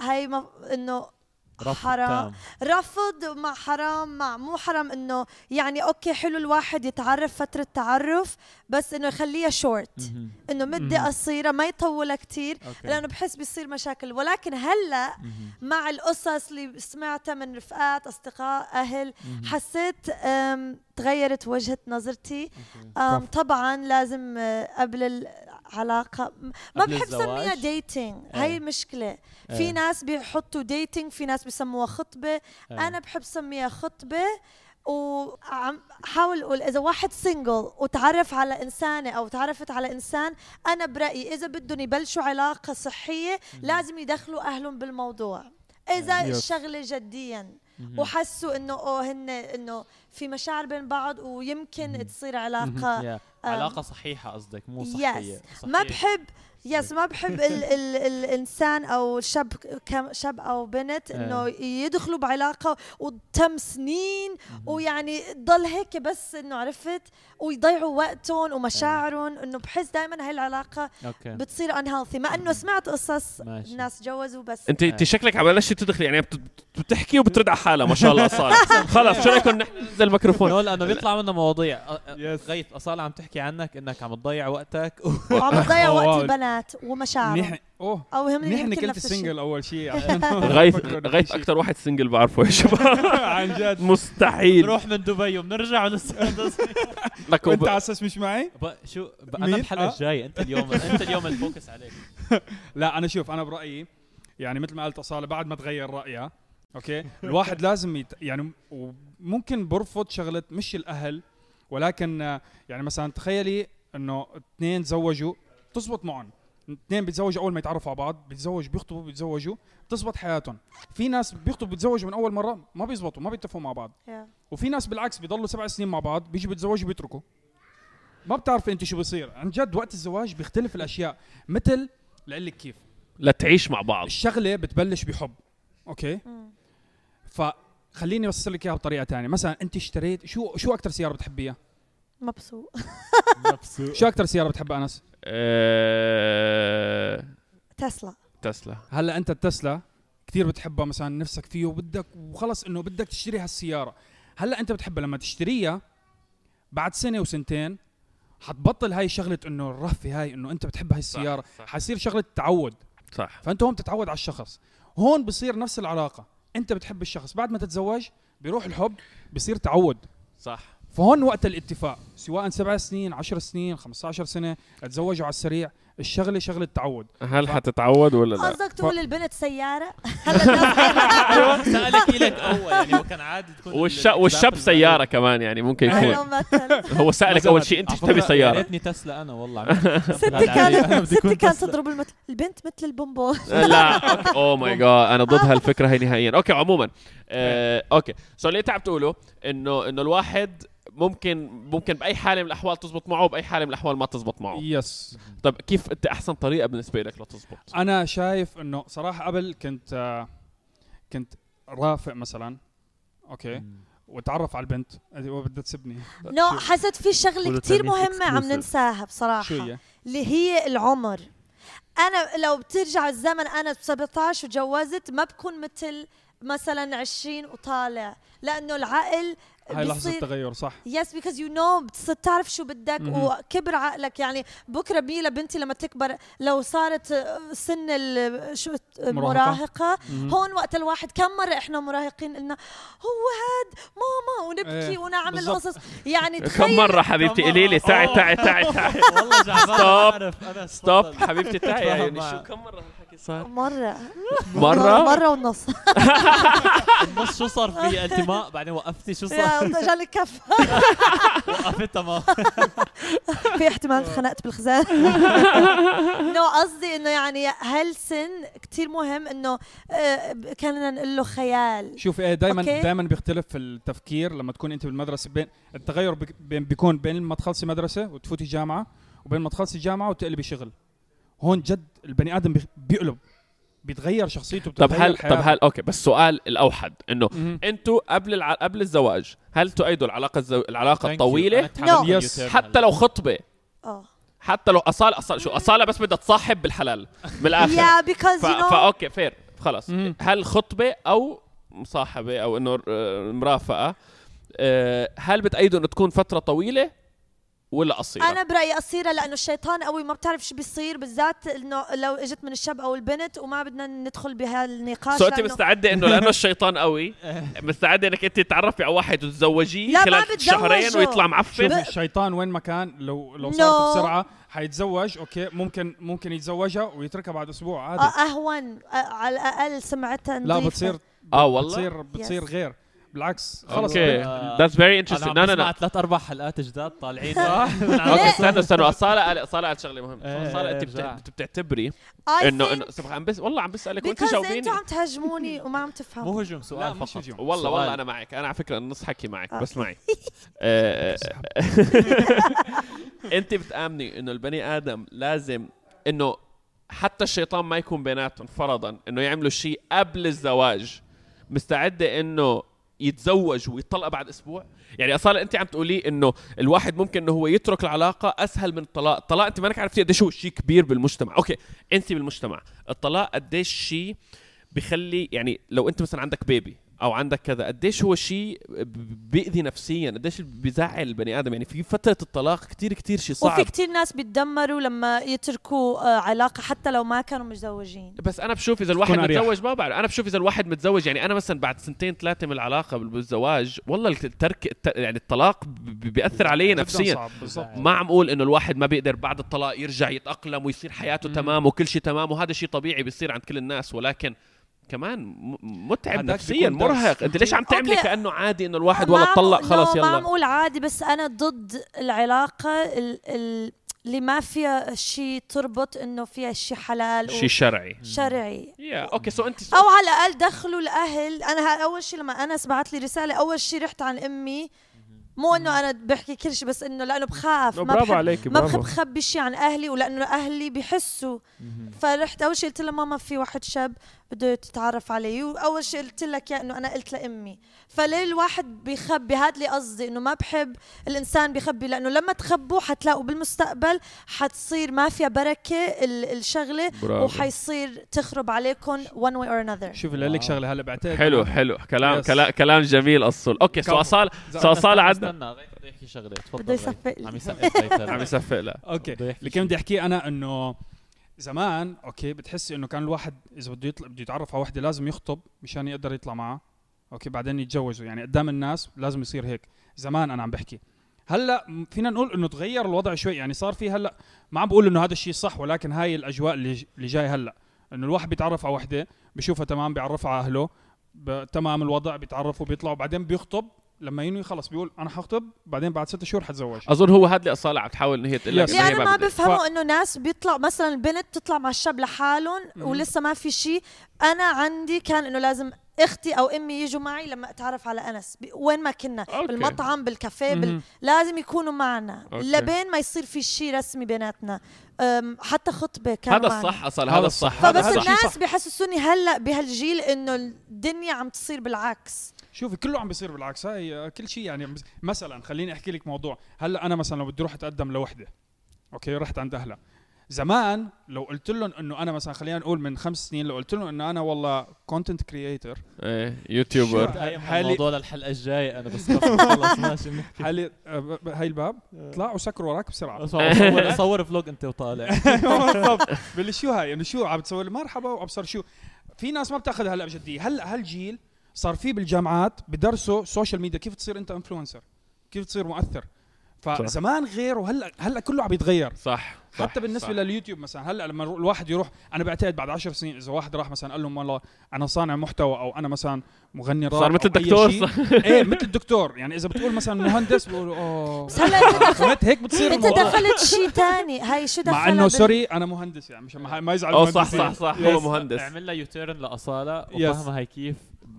Speaker 2: هاي مف...
Speaker 1: إنه
Speaker 2: حرام. رفض مع حرام مع مو حرام إنه يعني okay حلو الواحد يتعرف فترة تعرف بس إنه يخليها شورت. إنه
Speaker 4: مدة.
Speaker 2: قصيرة ما يطولها كتير
Speaker 1: okay
Speaker 2: لأنه بحس بيصير مشاكل ولكن
Speaker 1: هلأ.
Speaker 2: مع القصص اللي سمعتها من رفقات أصدقاء
Speaker 1: أهل.
Speaker 2: حسيت تغيرت وجهة نظرتي طبعا لازم آه، قبل العلاقه ما بحب
Speaker 1: الزواج؟
Speaker 2: سميها dating
Speaker 1: إيه.
Speaker 2: هاي المشكلة
Speaker 1: إيه.
Speaker 2: في ناس بيحطوا dating في ناس بيسموها خطبة
Speaker 1: إيه.
Speaker 2: أنا بحب سميها خطبة وعم حاول أقول إذا واحد single وتعرف على إنسانة أو تعرفت على إنسان أنا برأيي إذا بدهم يبلشوا علاقة صحية لازم يدخلوا أهلهم بالموضوع إذا
Speaker 4: yes.
Speaker 2: الشغله جديا. وحسوا إنه oh هن إنه في مشاعر بين بعض ويمكن تصير علاقة.
Speaker 1: علاقة صحيحة قصدك مو
Speaker 2: Yes.
Speaker 1: صحية
Speaker 2: ما. بحب yes ما بحب ال ال الإنسان أو كم شاب أو بنت إنه يدخلوا بعلاقة وتم سنين ويعني تضل هيك بس إنه عرفت؟ ويضيعوا وقتهم ومشاعرهم إنه بحس دائما هاي العلاقة
Speaker 1: أوكي.
Speaker 2: بتصير unhealthy. مع إنه سمعت قصص
Speaker 1: ماشي.
Speaker 2: ناس تجوزوا بس.
Speaker 3: انت أنت شكلك عم بلشتي تدخلي يعني بت- بتحكي وبترد على حالها ما شاء الله صار. خلص شو رأيكم نحن ننزل الميكروفون؟
Speaker 1: نقول انه بيطلع منا مواضيع. غيث أصالة عم تحكي عنك إنك عم تضيع وقتك.
Speaker 2: وعم تضيع وقت
Speaker 4: wow.
Speaker 2: البنات ومشاعرهم.
Speaker 4: منيح oh
Speaker 2: أو هم
Speaker 4: منيح
Speaker 2: يمكن
Speaker 4: انك قلت
Speaker 2: نفس الشيء.
Speaker 4: single أول شيء عشان
Speaker 3: غيث غيث. أكثر واحد single بعرفه يا شباب.
Speaker 4: عن جد.
Speaker 3: مستحيل.
Speaker 1: نروح من دبي وبنرجع
Speaker 3: لك
Speaker 4: وانت
Speaker 3: وب-
Speaker 4: على أساس مش معي؟
Speaker 1: شو أنا
Speaker 4: مين؟
Speaker 1: الحلقة
Speaker 4: آه.
Speaker 1: الجاية. أنت اليوم أنت اليوم ال focus عليك.
Speaker 4: لا أنا شوف أنا برأيي يعني مثل ما قالت أصالة بعد ما تغير رأيها okay؟ الواحد لازم يت... يعني ممكن برفض شغلة مش الأهل ولكن آه، يعني مثلا تخيلي إنه اثنين تزوجوا تزبط معهم اثنين بيتزوجوا أول ما يتعرفوا على بعض بيتزوج بيخطبوا بيتزوجوا تزبط حياتهم. في ناس بيخطبوا بيتزوجوا من أول مرة ما بيزبطوا ما بيتفقوا مع بعض.
Speaker 2: Yeah.
Speaker 4: وفي ناس بالعكس بيضلوا سبع سنين مع بعض بيجوا بيتزوجوا بيتركوا. ما بتعرف أنت شو بيصير عن جد وقت الزواج بيختلف الأشياء مثل لك كيف.
Speaker 3: لتعيش مع بعض.
Speaker 4: الشغلة بتبلش بحب أوكي؟
Speaker 2: مم.
Speaker 4: فخليني أوصل لك إياها بطريقة ثانية مثلا أنت اشتريت شو شو أكثر سيارة بتحبيها؟
Speaker 2: مبسوط.
Speaker 1: مبسوط.
Speaker 4: شو أكثر سيارة بتحبها أنس؟
Speaker 3: آه،
Speaker 2: تسلا.
Speaker 3: تسلا.
Speaker 4: هلأ أنت التسلا كثير بتحبها مثلا نفسك فيه وبدك وخلص إنه بدك تشتري هالسياره هلأ أنت بتحبها لما تشتريها بعد سنة وسنتين حتبطل هاي شغلة إنه الرهفه هاي إنه أنت بتحب هاي السيارة.
Speaker 3: صح.
Speaker 4: حيصير شغلة تعود.
Speaker 3: صح.
Speaker 4: فأنت هون بتتعود على الشخص. هون بصير نفس العلاقة. أنت بتحب الشخص. بعد ما تتزوج بيروح الحب بصير تعود.
Speaker 3: صح.
Speaker 4: فهون وقت الاتفاق سواء سبع سنين عشر سنين 15 سنة تزوجوا على السريع الشغلة شغلة تعود.
Speaker 3: هل
Speaker 4: ف-
Speaker 3: حتتعود ولا لا؟
Speaker 2: قصدك تقول البنت سيارة؟ هلا الناس
Speaker 1: أيوه سألك الك أول يعني هو كان عادي تكون
Speaker 3: والش...
Speaker 1: ال-
Speaker 3: والشاب سيارة كمان يعني ممكن يكون.
Speaker 2: مثلاً.
Speaker 3: هو سألك أول شيء أنت تبي سيارة؟
Speaker 1: ريتني تسلا أنا والله.
Speaker 2: ستي
Speaker 1: أنا
Speaker 2: كانت ستي كانت. تضرب المثل البنت مثل البونبون.
Speaker 3: لا oh my God أنا ضد هالفكرة هي نهائيا. okay عموما. آه، okay. so اللي أنت عم تقوله انه إنه الواحد ممكن ممكن بأي حالة من الأحوال تزبط معه وبأي حالة من الأحوال ما تزبط معه.
Speaker 4: yes
Speaker 3: طب كيف أنت أحسن طريقة بالنسبة لك لتزبط؟
Speaker 4: أنا شايف إنه صراحة قبل كنت كنت رافق مثلا okay وتعرف على البنت. وبدها تسبني
Speaker 2: no حسيت في شغلة
Speaker 5: تاني
Speaker 2: مهمة عم. ننساها بصراحة.
Speaker 4: شو هي؟
Speaker 2: اللي هي العمر. أنا لو بترجع الزمن أنا ب 17 وتجوزت ما بكون مثل مثلا 20 وطالع لأنه العقل
Speaker 4: هاي لحظة
Speaker 2: بيصير
Speaker 4: تغير صح.
Speaker 2: yes because you know بتصير تعرف شو بدك
Speaker 4: مهم.
Speaker 2: وكبر عقلك. يعني بكرة ميلا بنتي لما تكبر لو صارت سن ال- شو المراهقه. هون وقت الواحد كم مرة إحنا مراهقين قلنا هو هاد ماما ونبكي
Speaker 4: إيه،
Speaker 2: ونعمل. قصص. يعني
Speaker 3: كم مرة حبيبتي؟ قولي لي. تعي تعي تعي تعي.
Speaker 1: والله
Speaker 3: ستوب
Speaker 1: تفضل.
Speaker 3: حبيبتي تعي يعني. شو كم مرة؟ صار؟
Speaker 2: مرة.
Speaker 3: مرة؟
Speaker 2: مرة ونص.
Speaker 1: النص شو صار في انتماء؟ بعدين وقفتي شو صار؟
Speaker 2: يا جالي كف.
Speaker 1: وقفتها ما
Speaker 2: في احتمال خنقت بالخزان. نو قصدي إنه يعني هالسن كتير مهم إنه آه، كان نقول له خيال.
Speaker 4: شوف إيه دائما. دائما بيختلف في التفكير لما تكون أنت بالمدرسة بين التغير بيكون بين ما تخلصي مدرسة وتفوتي جامعة وبين ما تخلصي جامعة وتقلبي شغل. هون جد البني آدم بيقلب بيتغير شخصيته
Speaker 3: طب هل طب. هل أوكي بس السؤال الأوحد
Speaker 4: إنه.
Speaker 3: أنتوا قبل الع... قبل الزواج هل تؤيدوا العلاقة الزو... العلاقة
Speaker 1: Thank you. الطويلة
Speaker 4: No.
Speaker 1: اليوتيرن
Speaker 3: حتى لو خطبة
Speaker 2: آه
Speaker 3: حتى لو اصاله اصاله شو أصالة بس بدها تصاحب بالحلال من الآخر
Speaker 2: يا because
Speaker 3: ف...
Speaker 2: you know
Speaker 3: ف okay fair خلص
Speaker 4: مم.
Speaker 3: هل خطبة أو مصاحبة أو إنه آه، مرافقة آه، هل بتأيدوا إنه تكون فترة طويلة ولا قصيرة
Speaker 2: أنا برأيي قصيرة لأنه الشيطان قوي ما بتعرف شو بيصير بالذات إنه لو إجت من الشاب أو البنت وما بدنا ندخل بهالنقاش
Speaker 3: so انت
Speaker 2: لأنه-
Speaker 3: مستعدة إنه لأنه الشيطان قوي مستعدة إنك أنت تتعرفي على واحد وتتزوجيه
Speaker 2: لا، ما
Speaker 3: خلال. شهرين ويطلع معفن
Speaker 4: شوفي الشيطان وين ما كان لو لو
Speaker 2: No.
Speaker 4: صارت بسرعة حيتزوج أوكي ممكن ممكن يتزوجها ويتركها بعد
Speaker 2: أسبوع
Speaker 4: عادي
Speaker 2: أهون على الأقل سمعتها
Speaker 4: لا
Speaker 2: نظيفة.
Speaker 4: بتصير
Speaker 3: آه والله
Speaker 4: بتصير بتصير
Speaker 2: Yes.
Speaker 4: غير بالعكس خلص.
Speaker 1: okay.
Speaker 3: that's very
Speaker 1: أنا
Speaker 3: interesting
Speaker 1: عم
Speaker 3: لا لا
Speaker 1: بسمع
Speaker 3: لا
Speaker 1: ثلاث أربع حلقات جداد طالعين.
Speaker 3: أوكي استنوا استنوا اصاله قال- اصاله قالت شغلة مهمة.
Speaker 1: إيه،
Speaker 3: اصاله أنت
Speaker 1: ارجع.
Speaker 3: بت- بتعتبري انه انه عم بس والله عم بسألك
Speaker 2: وأنت
Speaker 3: جاوبيني.
Speaker 2: أنتوا عم تهاجموني وما عم تفهموا.
Speaker 1: مو هجوم سؤال فقط.
Speaker 4: هجوم.
Speaker 3: والله. والله أنا معك. أنا على فكرة النص حكي معك. بس معي. آه، أنت بتآمني إنه البني آدم لازم إنه حتى الشيطان ما يكون بيناتهم فرضا إنه يعملوا شيء قبل الزواج. مستعدة إنه يتزوج ويطلق بعد أسبوع. يعني أصلا أنت عم تقولي إنه الواحد ممكن إنه هو يترك العلاقة أسهل من الطلاق. الطلاق أنت مانك عرفتي قديش هو شيء كبير بالمجتمع. أوكي أنت بالمجتمع. الطلاق قديش شيء بخلي يعني لو أنت مثلا عندك بيبي أو عندك كذا قديش هو شيء بيأذي نفسيا؟ قديش بيزعل البني آدم؟ يعني في فترة الطلاق كتير كتير شيء صعب.
Speaker 2: وفي كتير ناس بيتدمروا لما يتركوا آه، علاقة حتى لو ما كانوا متزوجين.
Speaker 3: بس أنا بشوف إذا الواحد. متزوج ما بعرف. أنا بشوف إذا الواحد متزوج يعني أنا مثلا بعد سنتين ثلاثة من العلاقة بال- بالزواج والله الترك الت- يعني الطلاق بيأثر علي نفسيا. ما عم أقول إنه الواحد ما بيقدر بعد الطلاق يرجع يتأقلم ويصير حياته. تمام وكل شيء تمام وهذا شيء طبيعي بيصير عند كل الناس ولكن كمان م- متعب نفسيا. مرهق. انت ليش عم تعملي
Speaker 2: okay.
Speaker 3: كأنه عادي إنه الواحد
Speaker 2: ما
Speaker 3: والله طلق؟ خلص
Speaker 2: ما عم
Speaker 3: يلا
Speaker 2: أقول عادي بس أنا ضد العلاقة ال- ال- اللي ما فيها شيء تربط إنه فيها شيء حلال
Speaker 3: شيء شرعي.
Speaker 2: وشرعي
Speaker 3: يا okay so أنت
Speaker 2: أو على الأقل دخلوا الأهل. أنا أول شيء لما أنس بعت لي رسالة أول شيء رحت عن أمي مو إنه أنا بحكي كل شيء بس إنه لأنه بخاف ما
Speaker 3: برافو
Speaker 2: بحب
Speaker 3: عليك
Speaker 2: ما بحب خبي شيء عن أهلي ولأنه أهلي بيحسوا فرحت أول شيء قلت لها ماما في واحد شاب بده يتعرف علي وأول شيء قلت لك يا إنه أنا قلت لأمي. فليه الواحد بيخبي هذا اللي قصدي إنه ما بحب الإنسان بيخبي لأنه لما تخبوا حتلاقوا بالمستقبل حتصير ما فيها بركة ال- الشغلة
Speaker 3: برافو.
Speaker 2: وحيصير تخرب عليكم one way or another.
Speaker 4: شوف اللي لك. شغلة هلا بعتقد.
Speaker 3: حلو حلو. كلام. كلام كلام جميل أصل.
Speaker 4: okay
Speaker 3: so
Speaker 4: ز-
Speaker 3: so اصال عندنا
Speaker 1: استنى بده يحكي شغلة. تفضل
Speaker 2: بده. يصفق لي.
Speaker 1: عم هلا.
Speaker 3: عم يصفق لا
Speaker 1: okay.
Speaker 4: اللي كان بدي أحكيه أنا إنه زمان okay بتحسي إنه كان الواحد إذا بده يطلع بده يتعرف على وحدة لازم يخطب مشان يقدر يطلع معها okay بعدين يتجوزوا. يعني قدام الناس لازم يصير هيك. زمان أنا عم بحكي. هلأ فينا نقول إنه تغير الوضع شوي. يعني صار في هلأ ما عم بقول إنه هذا الشيء صح ولكن هاي الأجواء اللي اللي جاي هلأ. إنه الواحد بيتعرف على وحدة بشوفها تمام بيعرفها على أهله تمام الوضع بيتعرفوا بيطلعوا بعدين بيخطب لما ينوي خلص بيقول أنا حخطب بعدين بعد ست شهور حتزوج
Speaker 3: أظن هو هذا اللي اصاله عم تحاول إن هي تقول لك
Speaker 2: أنا ما
Speaker 3: بدها.
Speaker 2: بفهمه إنه ناس بيطلعوا مثلا البنت تطلع مع الشاب لحالهم. ولسه ما في شيء أنا عندي كان إنه لازم أختي أو أمي يجوا معي لما أتعرف على أنس ب- وين ما كنا
Speaker 3: okay.
Speaker 2: بالمطعم بالكافيه بال... لازم يكونوا معنا
Speaker 3: okay.
Speaker 2: لبين ما يصير في شيء رسمي بيناتنا حتى خطبة كانوا
Speaker 3: هذا. الصح اصل
Speaker 4: هذا الصح.
Speaker 2: فبس الناس. بيحسسوني هلأ بهالجيل إنه الدنيا عم تصير بالعكس
Speaker 4: شوفي كله عم بيصير بالعكس. هاي كل شيء يعني مثلا خليني أحكي لك موضوع. هلأ أنا مثلا لو بدي أروح أتقدم لوحدة okay رحت عند أهلها. زمان لو قلت لهم إنه أنا مثلا خلينا نقول من خمس سنين لو قلت لهم إنه أنا والله
Speaker 3: content creator
Speaker 4: إيه
Speaker 1: YouTuber
Speaker 4: حالي-
Speaker 1: الموضوع للحلقة الجاية أنا بس خلص ماشي بنحكي
Speaker 4: حالي آه، هاي الباب طلع وسكروا وراك بسرعة.
Speaker 1: صور صور vlog أنت وطالع.
Speaker 4: بالضبط. باللي شو هاي؟ إنه شو عم تسوي؟ مرحبا وأبصر شو؟ في ناس ما بتأخذ هلأ بجدية. هلأ هالجيل صار في بالجامعات بدرسوا social media كيف تصير أنت influencer كيف تصير مؤثر فزمان غير وهلأ هلأ كله عم يتغير
Speaker 3: صح صح،
Speaker 4: حتى بالنسبة
Speaker 3: صح.
Speaker 4: لليوتيوب مثلا هلأ لما الواحد يروح أنا بعتقد بعد عشر سنين إذا واحد راح مثلا قال لهم والله أنا صانع محتوى أو أنا مثلا مغني راب
Speaker 3: صار مثل الدكتور.
Speaker 4: إيه مثل الدكتور يعني إذا بتقول مثلا مهندس بيقولوا اوه
Speaker 2: بس هلا أنت دخل-
Speaker 4: فهمت هيك بتصير أنت.
Speaker 2: دخلت شيء ثاني هاي شو دخلها
Speaker 4: مع
Speaker 2: إنه
Speaker 4: sorry أنا مهندس يعني مشان ما ما يزعل
Speaker 3: آه صح. صح صح. هو مهندس
Speaker 1: اعمل لها U-turn
Speaker 4: لأصالة.
Speaker 1: وفهمها هي كيف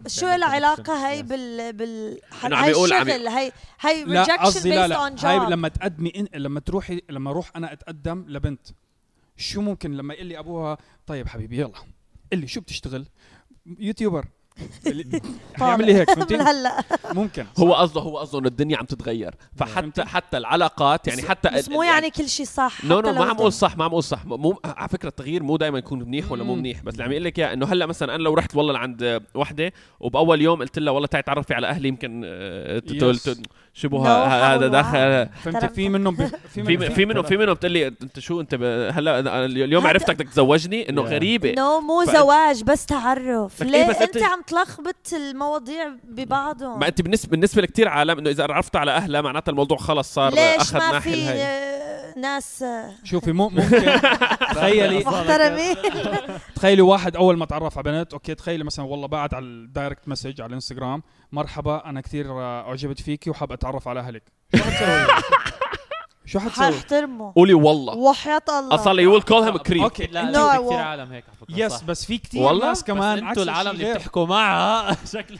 Speaker 2: شو لها علاقة
Speaker 1: Yes.
Speaker 2: بال بال
Speaker 3: إنه عم
Speaker 2: هاي
Speaker 3: يقول- عم
Speaker 2: الشغل هاي هاي
Speaker 4: لا
Speaker 2: rejection
Speaker 4: قصدي لا
Speaker 2: based
Speaker 4: لا.
Speaker 2: on
Speaker 4: هاي
Speaker 2: job.
Speaker 4: لما تقدمي إن لما تروحي لما أروح أنا أتقدم لبنت شو ممكن لما يقول لي أبوها طيب حبيبي يلا. قل لي شو بتشتغل؟ YouTuber. حيعمل لي هيك
Speaker 2: من
Speaker 4: فهمتي
Speaker 2: هلا
Speaker 4: ممكن.
Speaker 3: هو قصده هو قصده إنه الدنيا عم تتغير. فحتى؟ حتى العلاقات يعني حتى
Speaker 2: بس مو يعني كل شيء صح
Speaker 3: no
Speaker 2: no
Speaker 3: ما عم أقول صح ما عم أقول صح. مو على فكرة التغيير مو دائما يكون منيح ولا مو. منيح بس اللي عم يقول لك إياه إنه هلأ مثلا أنا لو رحت والله لعند وحدة وبأول يوم قلت لها والله تعي تعرفي على أهلي يمكن آه، تقول
Speaker 4: Yes.
Speaker 3: ت- شو بو
Speaker 2: No
Speaker 3: ه- هذا داخل.
Speaker 2: ولا
Speaker 4: فهمتي في منهم في
Speaker 3: في في منهم في منهم بتقول لي أنت شو أنت هلأ اليوم عرفتك بدك تزوجني
Speaker 1: إنه.
Speaker 3: غريبة.
Speaker 2: نو مو زواج بس تعرف.
Speaker 3: إيه
Speaker 2: ليه؟ انت
Speaker 3: أنت-
Speaker 2: عم تلخبط المواضيع ببعضهم.
Speaker 3: ما أنت بالنسبة بالنسبة لكثير عالم إنه إذا عرفت على أهلها معناتها الموضوع خلص صار
Speaker 2: ليش
Speaker 3: أخذ
Speaker 2: ما
Speaker 3: ناحية
Speaker 2: في ناس؟
Speaker 4: شوفي مو ممكن. تخيلي
Speaker 2: محترمين.
Speaker 4: تخيلي واحد أول ما تعرف على بنت okay تخيلي مثلا والله بعد على ال direct message على الإنستغرام مرحبا أنا كثير أعجبت فيكي وحاب أتعرف على أهلك. شو حتسوي
Speaker 2: حاحترمه
Speaker 3: قولي والله
Speaker 2: وحياة الله
Speaker 3: أصلا you will call him creep
Speaker 4: okay
Speaker 1: لا
Speaker 2: No,
Speaker 1: لا في كثير. عالم هيك على yes.
Speaker 4: بس في كثير
Speaker 3: والله؟
Speaker 4: ناس كمان
Speaker 1: أنتوا العالم اللي. بتحكوا معها شكل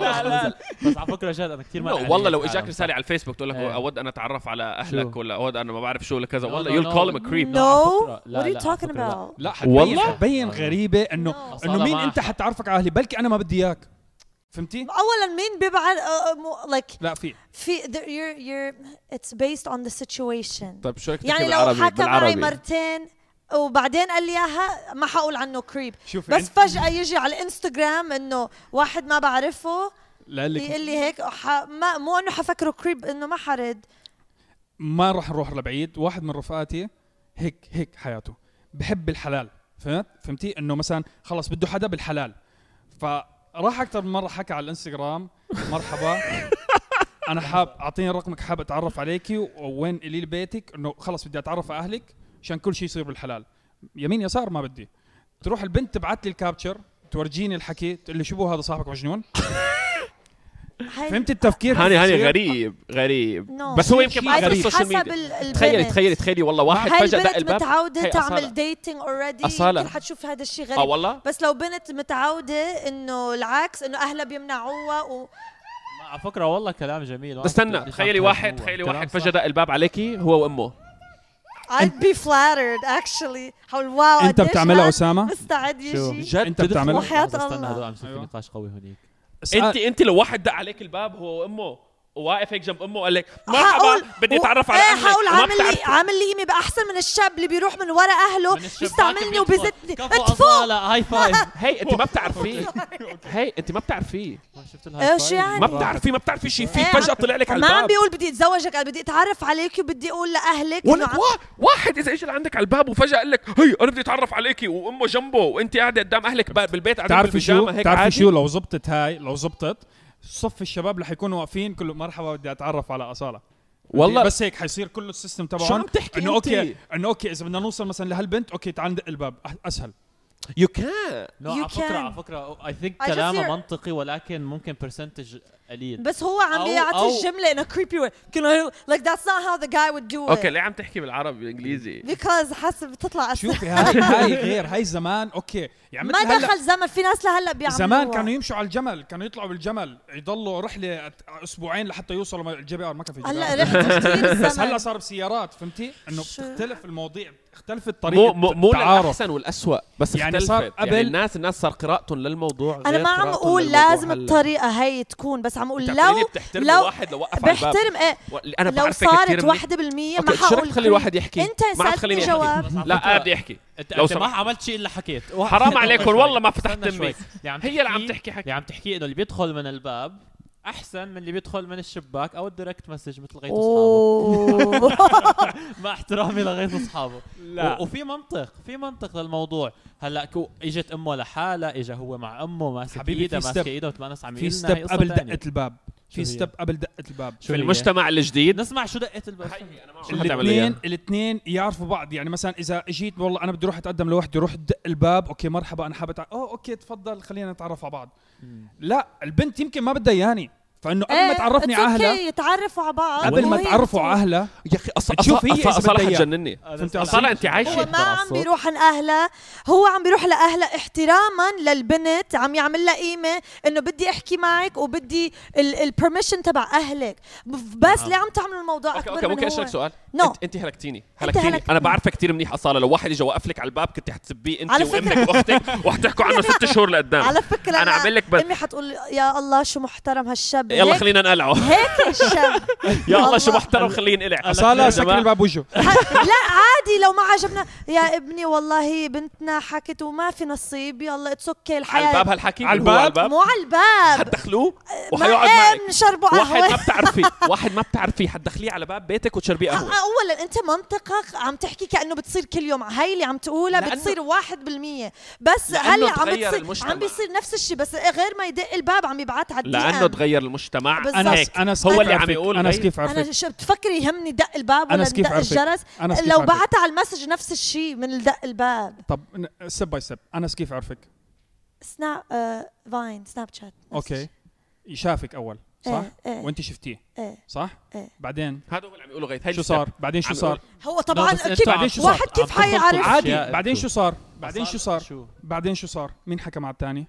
Speaker 1: لا لا بس على فكرة جد أنا كثير
Speaker 3: No, والله لو إجاك رسالة على الفيسبوك تقول لك
Speaker 1: إيه.
Speaker 3: أود أنا أتعرف على
Speaker 1: أهلك؟
Speaker 3: ولا أود أنا ما بعرف شو ولا كذا والله you
Speaker 1: no.
Speaker 3: call
Speaker 2: him
Speaker 1: creep فكرة- لا،
Speaker 2: what are you
Speaker 1: لا،
Speaker 3: والله؟
Speaker 4: حتبين غريبه إنه.
Speaker 1: إنه
Speaker 4: مين
Speaker 1: ما أنت.
Speaker 4: حتعرفك على أهلي بلكي أنا ما بدي إياك فهمتي؟
Speaker 2: اولا مين بيبعد؟ آه، مو like
Speaker 4: لا في.
Speaker 2: في the- you're you're it's based on the situation.
Speaker 3: طيب شو
Speaker 2: يعني لو حكى معي مرتين وبعدين قال لي إياها ما حقول عنه creep
Speaker 4: شوفي
Speaker 2: بس فجأة يجي على الانستغرام إنه واحد ما بعرفه
Speaker 4: لك
Speaker 2: يقول لي هيك ح... ما مو إنه حفكره كريب إنه ما حرد.
Speaker 4: ما راح نروح لبعيد. واحد من رفقاتي هيك هيك حياته. بحب الحلال. فهمت؟ فهمتي؟ إنه مثلا خلص بده حدا بالحلال. فراح أكثر من مرة حكى على الإنستغرام. مرحبا. أنا حاب أعطيني رقمك حاب أتعرف عليكي ووين قولي لي بيتك إنه خلص بدي أتعرف على أهلك عشان كل شيء يصير بالحلال. يمين يسار ما بدي. تروح البنت تبعت لي ال capture تورجيني الحكي تقول لي شو بو هذا صاحبك مجنون؟ فهمت التفكير
Speaker 3: هاني هاني؟ غريب غريب
Speaker 2: No.
Speaker 3: بس هو
Speaker 4: في
Speaker 3: يمكن
Speaker 4: غريب.
Speaker 2: ال social media
Speaker 3: تخيلي تخيلي تخيلي والله واحد فجأة دق الباب
Speaker 2: متعودة
Speaker 3: هي
Speaker 2: تعمل
Speaker 3: أصالة.
Speaker 2: dating already
Speaker 3: أصالة.
Speaker 2: يمكن حتشوف هذا الشيء غريب
Speaker 3: آه والله
Speaker 2: بس لو بنت متعودة إنه العكس إنه أهلها بيمنعوها و...
Speaker 1: على فكرة والله كلام جميل
Speaker 3: بس استنى تخيلي واحد تخيلي واحد فجأة دق الباب عليكي هو وأمه
Speaker 2: I'd be flattered actually حول واو أنت
Speaker 4: بتعملها أسامة
Speaker 2: مستعد
Speaker 1: شو
Speaker 2: يجي
Speaker 3: جد
Speaker 4: أنت بتعملها؟
Speaker 1: استنى
Speaker 2: الله.
Speaker 1: هدول عم يصير في. نقاش قوي هونيك
Speaker 3: انت انت لو واحد دق عليك الباب هو وامه وواقف هيك جنب أمه وقال لك مرحبا
Speaker 2: حقول
Speaker 3: بدي أتعرف على
Speaker 2: إيه
Speaker 3: وما
Speaker 2: عامل لي
Speaker 3: بتعرفي
Speaker 2: عامل لي قيمه بأحسن من الشاب اللي بيروح من ورا
Speaker 1: أهله
Speaker 2: بيستعملني. وبيزتني
Speaker 1: أصالة هاي فايف
Speaker 3: هي أنت ما بتعرفيه. هي أنت ما بتعرفيه.
Speaker 1: شفت الهاي
Speaker 2: إيش يعني؟
Speaker 3: ما بتعرفيه ما بتعرفي شيء في
Speaker 2: إيه،
Speaker 3: فجأة طلع لك على
Speaker 2: ما عم
Speaker 3: الباب.
Speaker 2: بيقول بدي اتزوجك قال بدي أتعرف عليك وبدي أقول
Speaker 3: لأهلك واحد إذا اجى لعندك على الباب وفجأة قال لك هي أنا بدي أتعرف عليكي. وأمه جنبه وأنت قاعدة قدام أهلك بالبيت قاعدين
Speaker 4: تعرفي شو؟
Speaker 3: بالبيجامة هيك
Speaker 4: تعرفي
Speaker 3: عادي.
Speaker 4: شو؟ لو زبطت هاي لو زبطت صف الشباب اللي حيكونوا واقفين كله مرحبا بدي أتعرف على أصالة.
Speaker 3: والله
Speaker 4: بس هيك حيصير كله ال system
Speaker 3: شو عم
Speaker 4: تبعهم
Speaker 3: تحكي إنه
Speaker 4: okay إنه okay إذا بدنا نوصل مثلا لهالبنت okay تعال ندق الباب أح-
Speaker 1: أسهل.
Speaker 2: you can know
Speaker 1: على فكرة. على فكرة
Speaker 2: I think
Speaker 1: كلامه منطقي ولكن ممكن percentage قليل.
Speaker 2: بس هو عم بيعطي الجملة in a creepy way. Can I like that's not how the guy would do
Speaker 3: okay
Speaker 2: it.
Speaker 3: ليه عم تحكي بالعربي بالإنجليزي؟
Speaker 2: Because حسب بتطلع
Speaker 4: شوفي هاي هاي غير هاي زمان okay. يعني
Speaker 2: ما دخل زمن في ناس لهلأ بيعملوا
Speaker 4: زمان كانوا يمشوا على الجمل كانوا يطلعوا بالجمل يضلوا رحلة أسبوعين لحتى يوصلوا ال GPR ما كان في هلأ
Speaker 2: رحت.
Speaker 4: بس
Speaker 2: هلأ
Speaker 4: صار بسيارات فهمتي؟
Speaker 2: إنه؟
Speaker 4: بتختلف المواضيع اختلفت طريقه
Speaker 3: مو, مو للأحسن والاسوء بس
Speaker 4: يعني
Speaker 3: اختلفت.
Speaker 4: صار
Speaker 3: يعني
Speaker 4: قبل-
Speaker 3: الناس الناس صار قراءتهم للموضوع أنا
Speaker 2: ما عم
Speaker 3: أقول
Speaker 2: لازم. الطريقة هي تكون بس عم
Speaker 3: أقول
Speaker 2: لو
Speaker 3: بتحترم
Speaker 2: لو
Speaker 3: واحد لو وقف على الباب.
Speaker 2: بحترم إيه
Speaker 3: و- أنا
Speaker 2: لو صارت واحدة بالمية ما
Speaker 3: okay شو
Speaker 2: حقول
Speaker 3: تخلي الواحد يحكي؟
Speaker 2: أنت
Speaker 3: ما عم تخليني أحكي.
Speaker 2: جواب.
Speaker 3: لا قاعد يحكي.
Speaker 1: انت,
Speaker 3: لو
Speaker 1: أنت ما. عملت شيء إلا حكيت.
Speaker 3: حرام عليكم والله ما فتحت. امي
Speaker 1: عم
Speaker 3: هي اللي عم تحكي حكي.
Speaker 1: اللي عم تحكيه إنه اللي بيدخل من الباب أحسن من اللي بيدخل من الشباك أو ال direct message مثل غيث
Speaker 2: أصحابه.
Speaker 1: مع احترامي لغيث أصحابه.
Speaker 4: لا.
Speaker 1: و- وفي منطق في منطق للموضوع. هلأ كو إجت أمه لحالها اجى هو مع أمه ماسك
Speaker 4: حبيبي،
Speaker 1: ايدها
Speaker 4: في
Speaker 1: ماسكه
Speaker 4: step-
Speaker 1: ايدها وتمانس عم
Speaker 4: في
Speaker 1: يقلنا
Speaker 4: ستيب
Speaker 1: قصة
Speaker 4: قبل
Speaker 1: تانية.
Speaker 4: دقة الباب. في
Speaker 1: شو هي؟
Speaker 4: ستيب قبل دقة الباب.
Speaker 1: شو
Speaker 3: في
Speaker 1: هي؟
Speaker 3: المجتمع الجديد؟
Speaker 1: نسمع شو دقة الباب.
Speaker 4: الاثنين الاثنين يعرفوا بعض. يعني مثلا إذا إجيت والله أنا بدي أروح أتقدم لوحدي روح دق الباب. أوكي مرحبا أنا حابب أتع- أوه أوكي تفضل خلينا نتعرف على بعض. لا البنت يمكن ما بدها اياني فإنه قبل ما تعرفني على اهلها
Speaker 2: أوكي يتعرفوا على بعض.
Speaker 4: قبل ما
Speaker 2: وهي
Speaker 4: تعرفوا. على اهلها
Speaker 3: يا أخي أص...
Speaker 4: تشوف هي أصلا.
Speaker 3: حتجنني أصالة أنت عايشة.
Speaker 2: هو ما عم بيروح عن اهلها هو عم بيروح لاهلها احتراما للبنت عم يعمل لها قيمة إنه بدي أحكي معك وبدي ال permission تبع أهلك. بس
Speaker 1: نعم.
Speaker 2: ليه عم تعملوا الموضوع
Speaker 3: أكبر
Speaker 2: okay
Speaker 3: ممكن أسألك سؤال؟
Speaker 2: No.
Speaker 3: انت أنت هلكتيني. هلكتيني. أنا بعرفك كثير منيح أصالة. لو واحد اجى وقف لك على الباب كنت حتسبيه
Speaker 2: أنت
Speaker 3: وامك وأختك وحتحكوا عنه ست شهور لقدام.
Speaker 2: على فكرة
Speaker 3: أنا عامل لك بس.
Speaker 2: أمي حتقول يا الله شو محترم هالشاب.
Speaker 3: يلا خلينا نقلعه.
Speaker 2: هيك الشاب.
Speaker 3: يا الله. شو
Speaker 2: والله.
Speaker 3: محترم خليه ينقلع
Speaker 4: اصاله
Speaker 3: يا
Speaker 4: سكر. الباب وجهه
Speaker 2: لا عادي لو ما عجبنا. يا ابني والله بنتنا حكت وما في نصيب. يلا it's okay
Speaker 3: على
Speaker 2: الحياة
Speaker 3: الباب هالحكي؟
Speaker 4: على
Speaker 3: على
Speaker 4: الباب؟
Speaker 2: مو على الباب.
Speaker 3: حتدخلوه وحيقعد
Speaker 2: إيه
Speaker 3: معك.
Speaker 2: بنشربوا
Speaker 3: واحد ما
Speaker 2: قهوه
Speaker 3: بتعرفيه واحد ما بتعرفيه. حتدخليه على باب بيتك وتشربيه قهوة.
Speaker 2: اولا أنت منطقك عم تحكي كأنه بتصير كل يوم. هاي اللي عم تقولها بتصير واحد بالمية. بس
Speaker 3: لأنه
Speaker 2: هلأ عم بتصير. عم بيصير نفس الشيء بس غير ما يدق الباب عم يبعت على لأنه
Speaker 3: تغير المجتمع.
Speaker 2: بالضبط.
Speaker 4: أنا
Speaker 3: هيك.
Speaker 4: أنا
Speaker 3: هو اللي عم. يقول أنا.
Speaker 4: كيف عرفك
Speaker 2: أنا شو بتفكري يهمني دق الباب ولا دق؟ الجرس؟
Speaker 4: أنا كيف
Speaker 2: لو؟ بعتها على ال message نفس الشيء من دق الباب.
Speaker 4: طب step by step أنا كيف عرفك؟
Speaker 2: سناب آه fine سناب شات
Speaker 4: okay. شافك أول صح؟
Speaker 2: إيه. إيه
Speaker 4: وأنت شفتيه.
Speaker 2: إيه.
Speaker 4: صح؟
Speaker 2: إيه.
Speaker 4: بعدين؟
Speaker 3: هذا هو اللي عم يقوله غيث.
Speaker 4: شو. صار؟ بعدين شو صار؟
Speaker 2: هو طبعا
Speaker 1: عم-
Speaker 4: بعدين شو صار؟
Speaker 2: واحد كيف حيعرف؟
Speaker 4: عادي. بعدين. شو صار؟ بعدين شو صار؟ بعدين شو صار؟ مين حكى مع الثاني؟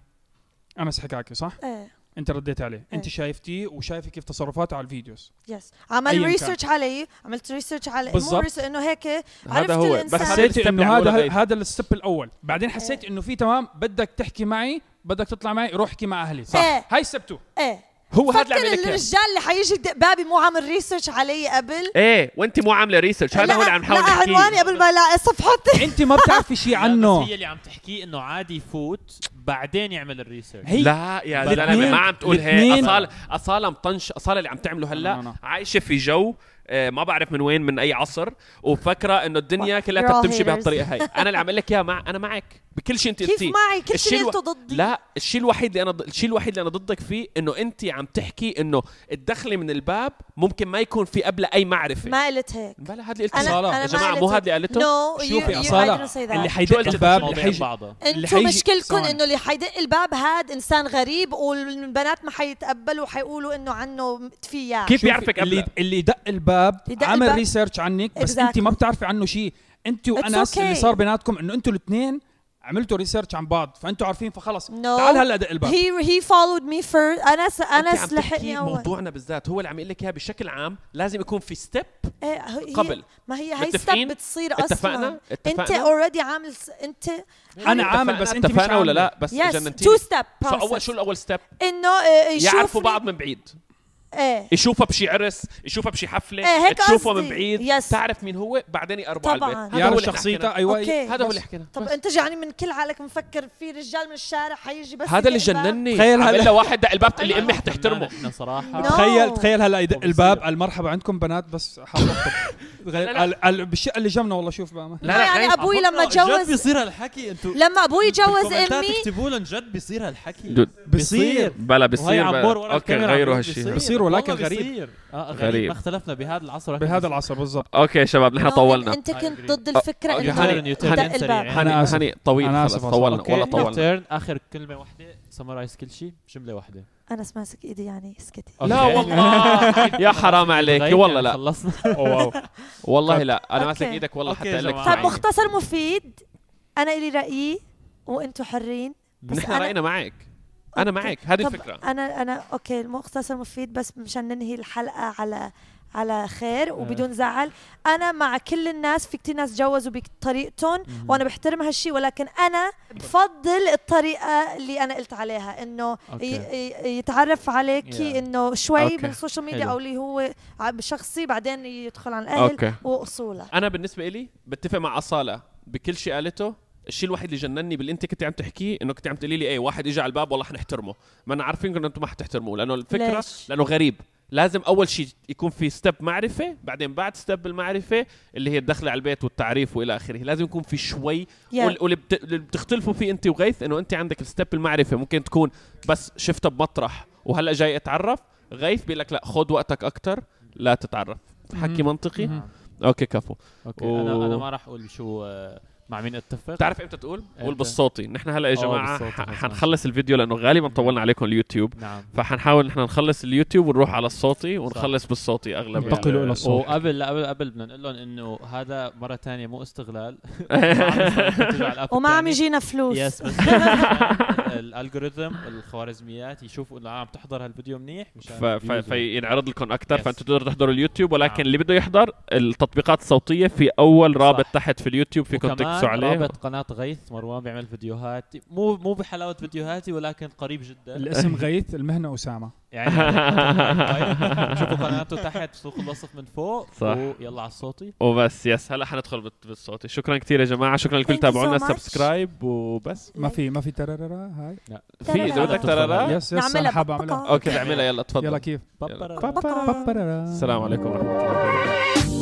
Speaker 4: انس حكاكي صح؟
Speaker 2: إيه.
Speaker 4: انت رديت عليه. انت
Speaker 2: إيه.
Speaker 4: شايفتيه وشايفه كيف تصرفاته على
Speaker 2: ال videos.
Speaker 4: Yes عمل.
Speaker 2: research علي عملت research على مو
Speaker 4: بالضبط.
Speaker 2: إنه هيك عرفت
Speaker 3: هذا هو. بس
Speaker 4: حسيت
Speaker 3: إنه
Speaker 4: هذا. هذا ال step الأول. بعدين حسيت إنه في تمام بدك تحكي معي بدك تطلع معي روح احكي مع أهلي. صح.
Speaker 2: إيه.
Speaker 4: هاي step 2
Speaker 2: إيه.
Speaker 3: هو هذا اللي
Speaker 2: فكر
Speaker 3: عم يقول لك إياه.
Speaker 2: الرجال اللي حيجي يدق بابي مو عامل research علي قبل.
Speaker 3: إيه. وأنت مو عاملة research هذا
Speaker 2: لا-
Speaker 3: هو اللي عم نحاول
Speaker 2: لا عنواني
Speaker 3: نحكيه
Speaker 2: قبل ما الاقي صفحتي.
Speaker 4: أنت ما بتعرفي شيء
Speaker 1: بس
Speaker 4: عنه.
Speaker 1: هي اللي عم تحكيه إنه عادي يفوت. بعدين يعمل ال research
Speaker 4: هي
Speaker 3: لا يا زلمة ما عم تقول هيك اصاله أصالة مطنش أصالة اللي عم تعمله
Speaker 4: لا، لا،
Speaker 3: هلا
Speaker 4: لا.
Speaker 3: عايشة في جو ما بعرف من وين من أي عصر وفكره إنه الدنيا كلها بتمشي. بهالطريقة هي أنا اللي عم أقول لك إياها مع أنا معك بكل شيء أنت
Speaker 2: كيف معي كل شيء
Speaker 3: الو-
Speaker 2: قلته ضدي
Speaker 3: لا الشيء الوحيد اللي أنا ض- الشيء الوحيد اللي أنا ضدك فيه إنه أنت عم تحكي إنه الدخلة من الباب ممكن ما يكون في قبل أي معرفة
Speaker 2: ما قلت هيك
Speaker 3: بلا هذا اللي قلته.
Speaker 2: أنا
Speaker 3: يا
Speaker 2: ما جماعة
Speaker 3: مو. هذا اللي قلته
Speaker 4: شوفي
Speaker 2: that.
Speaker 4: اللي حيدق الباب اللي حيجي
Speaker 2: مشكلتكم
Speaker 4: ثواني.
Speaker 2: إنه اللي حيدق الباب هاد إنسان غريب والبنات ما حيتقبلوا وحيقولوا إنه عنه فيا
Speaker 3: كيف بيعرفك
Speaker 4: اللي؟ اللي دق الباب
Speaker 2: يدق
Speaker 4: عمل. research عنك بس
Speaker 2: Exactly.
Speaker 4: انت ما بتعرفي عنه شيء. انت وانس
Speaker 2: okay.
Speaker 4: اللي صار بيناتكم إنه أنتوا الاثنين عملتوا research عن بعض فانتوا عارفين فخلص.
Speaker 2: No.
Speaker 4: تعال هلا دق الباب.
Speaker 2: He he followed me first. أنا س...
Speaker 3: انت
Speaker 2: أنا
Speaker 3: عم
Speaker 2: لحقني أول.
Speaker 3: موضوعنا بالذات. هو اللي عم يقول لك إياها بشكل عام لازم يكون في ستيب
Speaker 2: إيه هي
Speaker 3: قبل.
Speaker 2: ما هي هي؟ ستيب بتصير أصلا.
Speaker 3: اتفقنا
Speaker 2: أنت
Speaker 3: اتفقنا؟
Speaker 2: اوريدي عامل س... أنت
Speaker 4: أنا عامل بس أنت مش
Speaker 3: اتفقنا ولا. لا؟ بس
Speaker 2: يس
Speaker 3: جننتيني.
Speaker 2: تو ستيب
Speaker 3: شو اول شو الأول ستيب
Speaker 2: إنه آه، يشوفني
Speaker 3: يعرفوا بعض من بعيد.
Speaker 2: إيه
Speaker 3: يشوفها بشي عرس يشوفها بشي حفلة
Speaker 2: إيه، هيك
Speaker 3: تشوفه
Speaker 2: قصدي.
Speaker 3: من بعيد
Speaker 2: يس.
Speaker 3: تعرف مين هو بعدين يقربوا على
Speaker 2: طبعاً.
Speaker 3: البيت هذا هو
Speaker 4: يعرف
Speaker 3: اللي إحنا
Speaker 4: شخصيته
Speaker 3: حكينا.
Speaker 2: أيوه
Speaker 3: هذا هو اللي حكينا
Speaker 2: طب
Speaker 3: بس.
Speaker 2: أنت جاني من كل عقلك مفكر في رجال من الشارع حيجي بس
Speaker 3: هذا اللي؟ جنني
Speaker 4: تخيل هلا-
Speaker 3: واحد دق الباب اللي أمي حتحترمه
Speaker 1: إحنا
Speaker 2: صراحة.
Speaker 4: تخيل تخيل هلا. الباب على المرحبا عندكم بنات بس غير-. على- على- بالشقه اللي جنبنا والله شوف بقى
Speaker 3: لا لا
Speaker 2: يعني. أبوي لما
Speaker 1: جد
Speaker 2: جوز
Speaker 1: بيصير هالحكي أنتوا
Speaker 2: لما أبوي جوز امي
Speaker 1: اكتبوا لهم جد بيصير هالحكي. بيصير
Speaker 3: بلا بصير.
Speaker 1: ورا أوكي
Speaker 3: غيروا هالشيء
Speaker 1: بيصير.
Speaker 4: ولكن غريب.
Speaker 1: بيصير. آه غريب,
Speaker 3: غريب.
Speaker 1: ما اختلفنا بهذا العصر
Speaker 4: بهذا العصر بالضبط.
Speaker 3: okay شباب نحن
Speaker 2: No,
Speaker 3: طولنا.
Speaker 1: أنت
Speaker 2: كنت. ضد
Speaker 3: الفكرة
Speaker 2: إنه
Speaker 3: هاني-
Speaker 4: آسف.
Speaker 3: هني طويل
Speaker 4: أنا
Speaker 3: خلص طولنا والله طولنا.
Speaker 1: آخر كلمة واحدة. summarize كل شيء. جملة واحدة.
Speaker 2: أنا ماسك إيدي يعني اسكتي
Speaker 3: لا. والله. يا حرام عليك. والله لا.
Speaker 1: خلصنا.
Speaker 3: والله. لا.
Speaker 2: أنا.
Speaker 3: ماسك إيدك والله حتى لك.
Speaker 2: طيب. مختصر مفيد. أنا إلي رأيي وأنتم حرين. بس
Speaker 3: نحن رأينا معك. أنا
Speaker 2: okay.
Speaker 3: معك هذه الفكرة
Speaker 2: أنا أنا okay المختصر مفيد بس مشان ننهي الحلقة على على خير وبدون زعل أنا مع كل الناس في كتير ناس جوزوا بطريقتهم وأنا بحترم هالشي ولكن أنا بفضل الطريقة اللي أنا قلت عليها إنه okay. يتعرف عليكي
Speaker 1: Yeah.
Speaker 2: إنه شوي
Speaker 3: okay.
Speaker 2: بال social media
Speaker 1: حلو.
Speaker 2: أو اللي هو شخصي بعدين يدخل على الأهل
Speaker 3: okay
Speaker 2: وأصوله
Speaker 3: أنا بالنسبة لي بتفق مع أصالة بكل شيء قالته الشيء الوحيد اللي جنني باللي انت كنت عم تحكيه إنه كنت عم تقولي لي إيه واحد اجى على الباب والله حنحترمه ما أنا عارفين إنه أنتم ما حتحترموه لأنه الفكرة
Speaker 2: ليش؟
Speaker 3: لأنه غريب لازم أول شيء يكون في step معرفة بعدين بعد step المعرفه اللي هي الدخلة على البيت والتعريف وإلى آخره لازم يكون في شوي
Speaker 2: Yeah.
Speaker 3: وال- واللي بت- اللي بتختلفوا فيه انت وغيث إنه انت عندك ال step المعرفة ممكن تكون بس شفتها بمطرح وهلأ جاي أتعرف غيث بيقول لك لا خذ وقتك أكثر لا تتعرف حكي. منطقي. okay كفو
Speaker 1: okay
Speaker 3: و-
Speaker 1: أنا أنا ما راح أقول شو آه، مع مين اتفق
Speaker 3: بتعرف إمتى تقول؟ قول؟ بالصوتي نحن هلا يا
Speaker 1: آه، جماعة
Speaker 3: حنخلص الفيديو لأنه غالبا طولنا عليكم اليوتيوب
Speaker 1: نعم
Speaker 3: فحنحاول نحن نخلص اليوتيوب ونروح على الصوتي ونخلص بالصوتي أغلب
Speaker 4: انتقلوا
Speaker 3: ال-
Speaker 4: إلى الصوت.
Speaker 1: وقبل لا قبل قبل بدنا نقول لهم إنه هذا مرة ثانية مو استغلال
Speaker 2: وما عم يجينا فلوس
Speaker 1: yes بس ال algorithm الخوارزميات يشوفوا إنه عم تحضر هالفيديو منيح مشان
Speaker 3: فينعرض لكم
Speaker 1: أكثر.
Speaker 3: فانتم تقدروا تحضروا اليوتيوب ولكن
Speaker 1: نعم.
Speaker 3: اللي بده يحضر التطبيقات الصوتية في أول رابط
Speaker 1: صح.
Speaker 3: تحت في اليوتيوب فيكم عليه
Speaker 1: رابط قناة غيث مروان بيعمل فيديوهات. مو مو بحلاوة فيديوهاتي ولكن قريب جدا.
Speaker 4: الاسم غيث المهنة أسامة.
Speaker 1: يعني شوفوا قناته تحت صندوق الوصف من فوق.
Speaker 3: صح.
Speaker 1: ويلا على الصوتي.
Speaker 3: وبس yes هلا حندخل بال- بالصوتي. شكرا كثير يا جماعة. شكرا لكل تابعونا. subscribe وبس.
Speaker 4: ما في ما في ترررا هاي.
Speaker 3: في إذا بدك ترى
Speaker 4: yes yes أنا
Speaker 2: نعملها
Speaker 4: حاب أعملها.
Speaker 3: okay نعملها. يلا تفضل.
Speaker 4: يلا كيف.
Speaker 3: السلام عليكم ورحمة الله.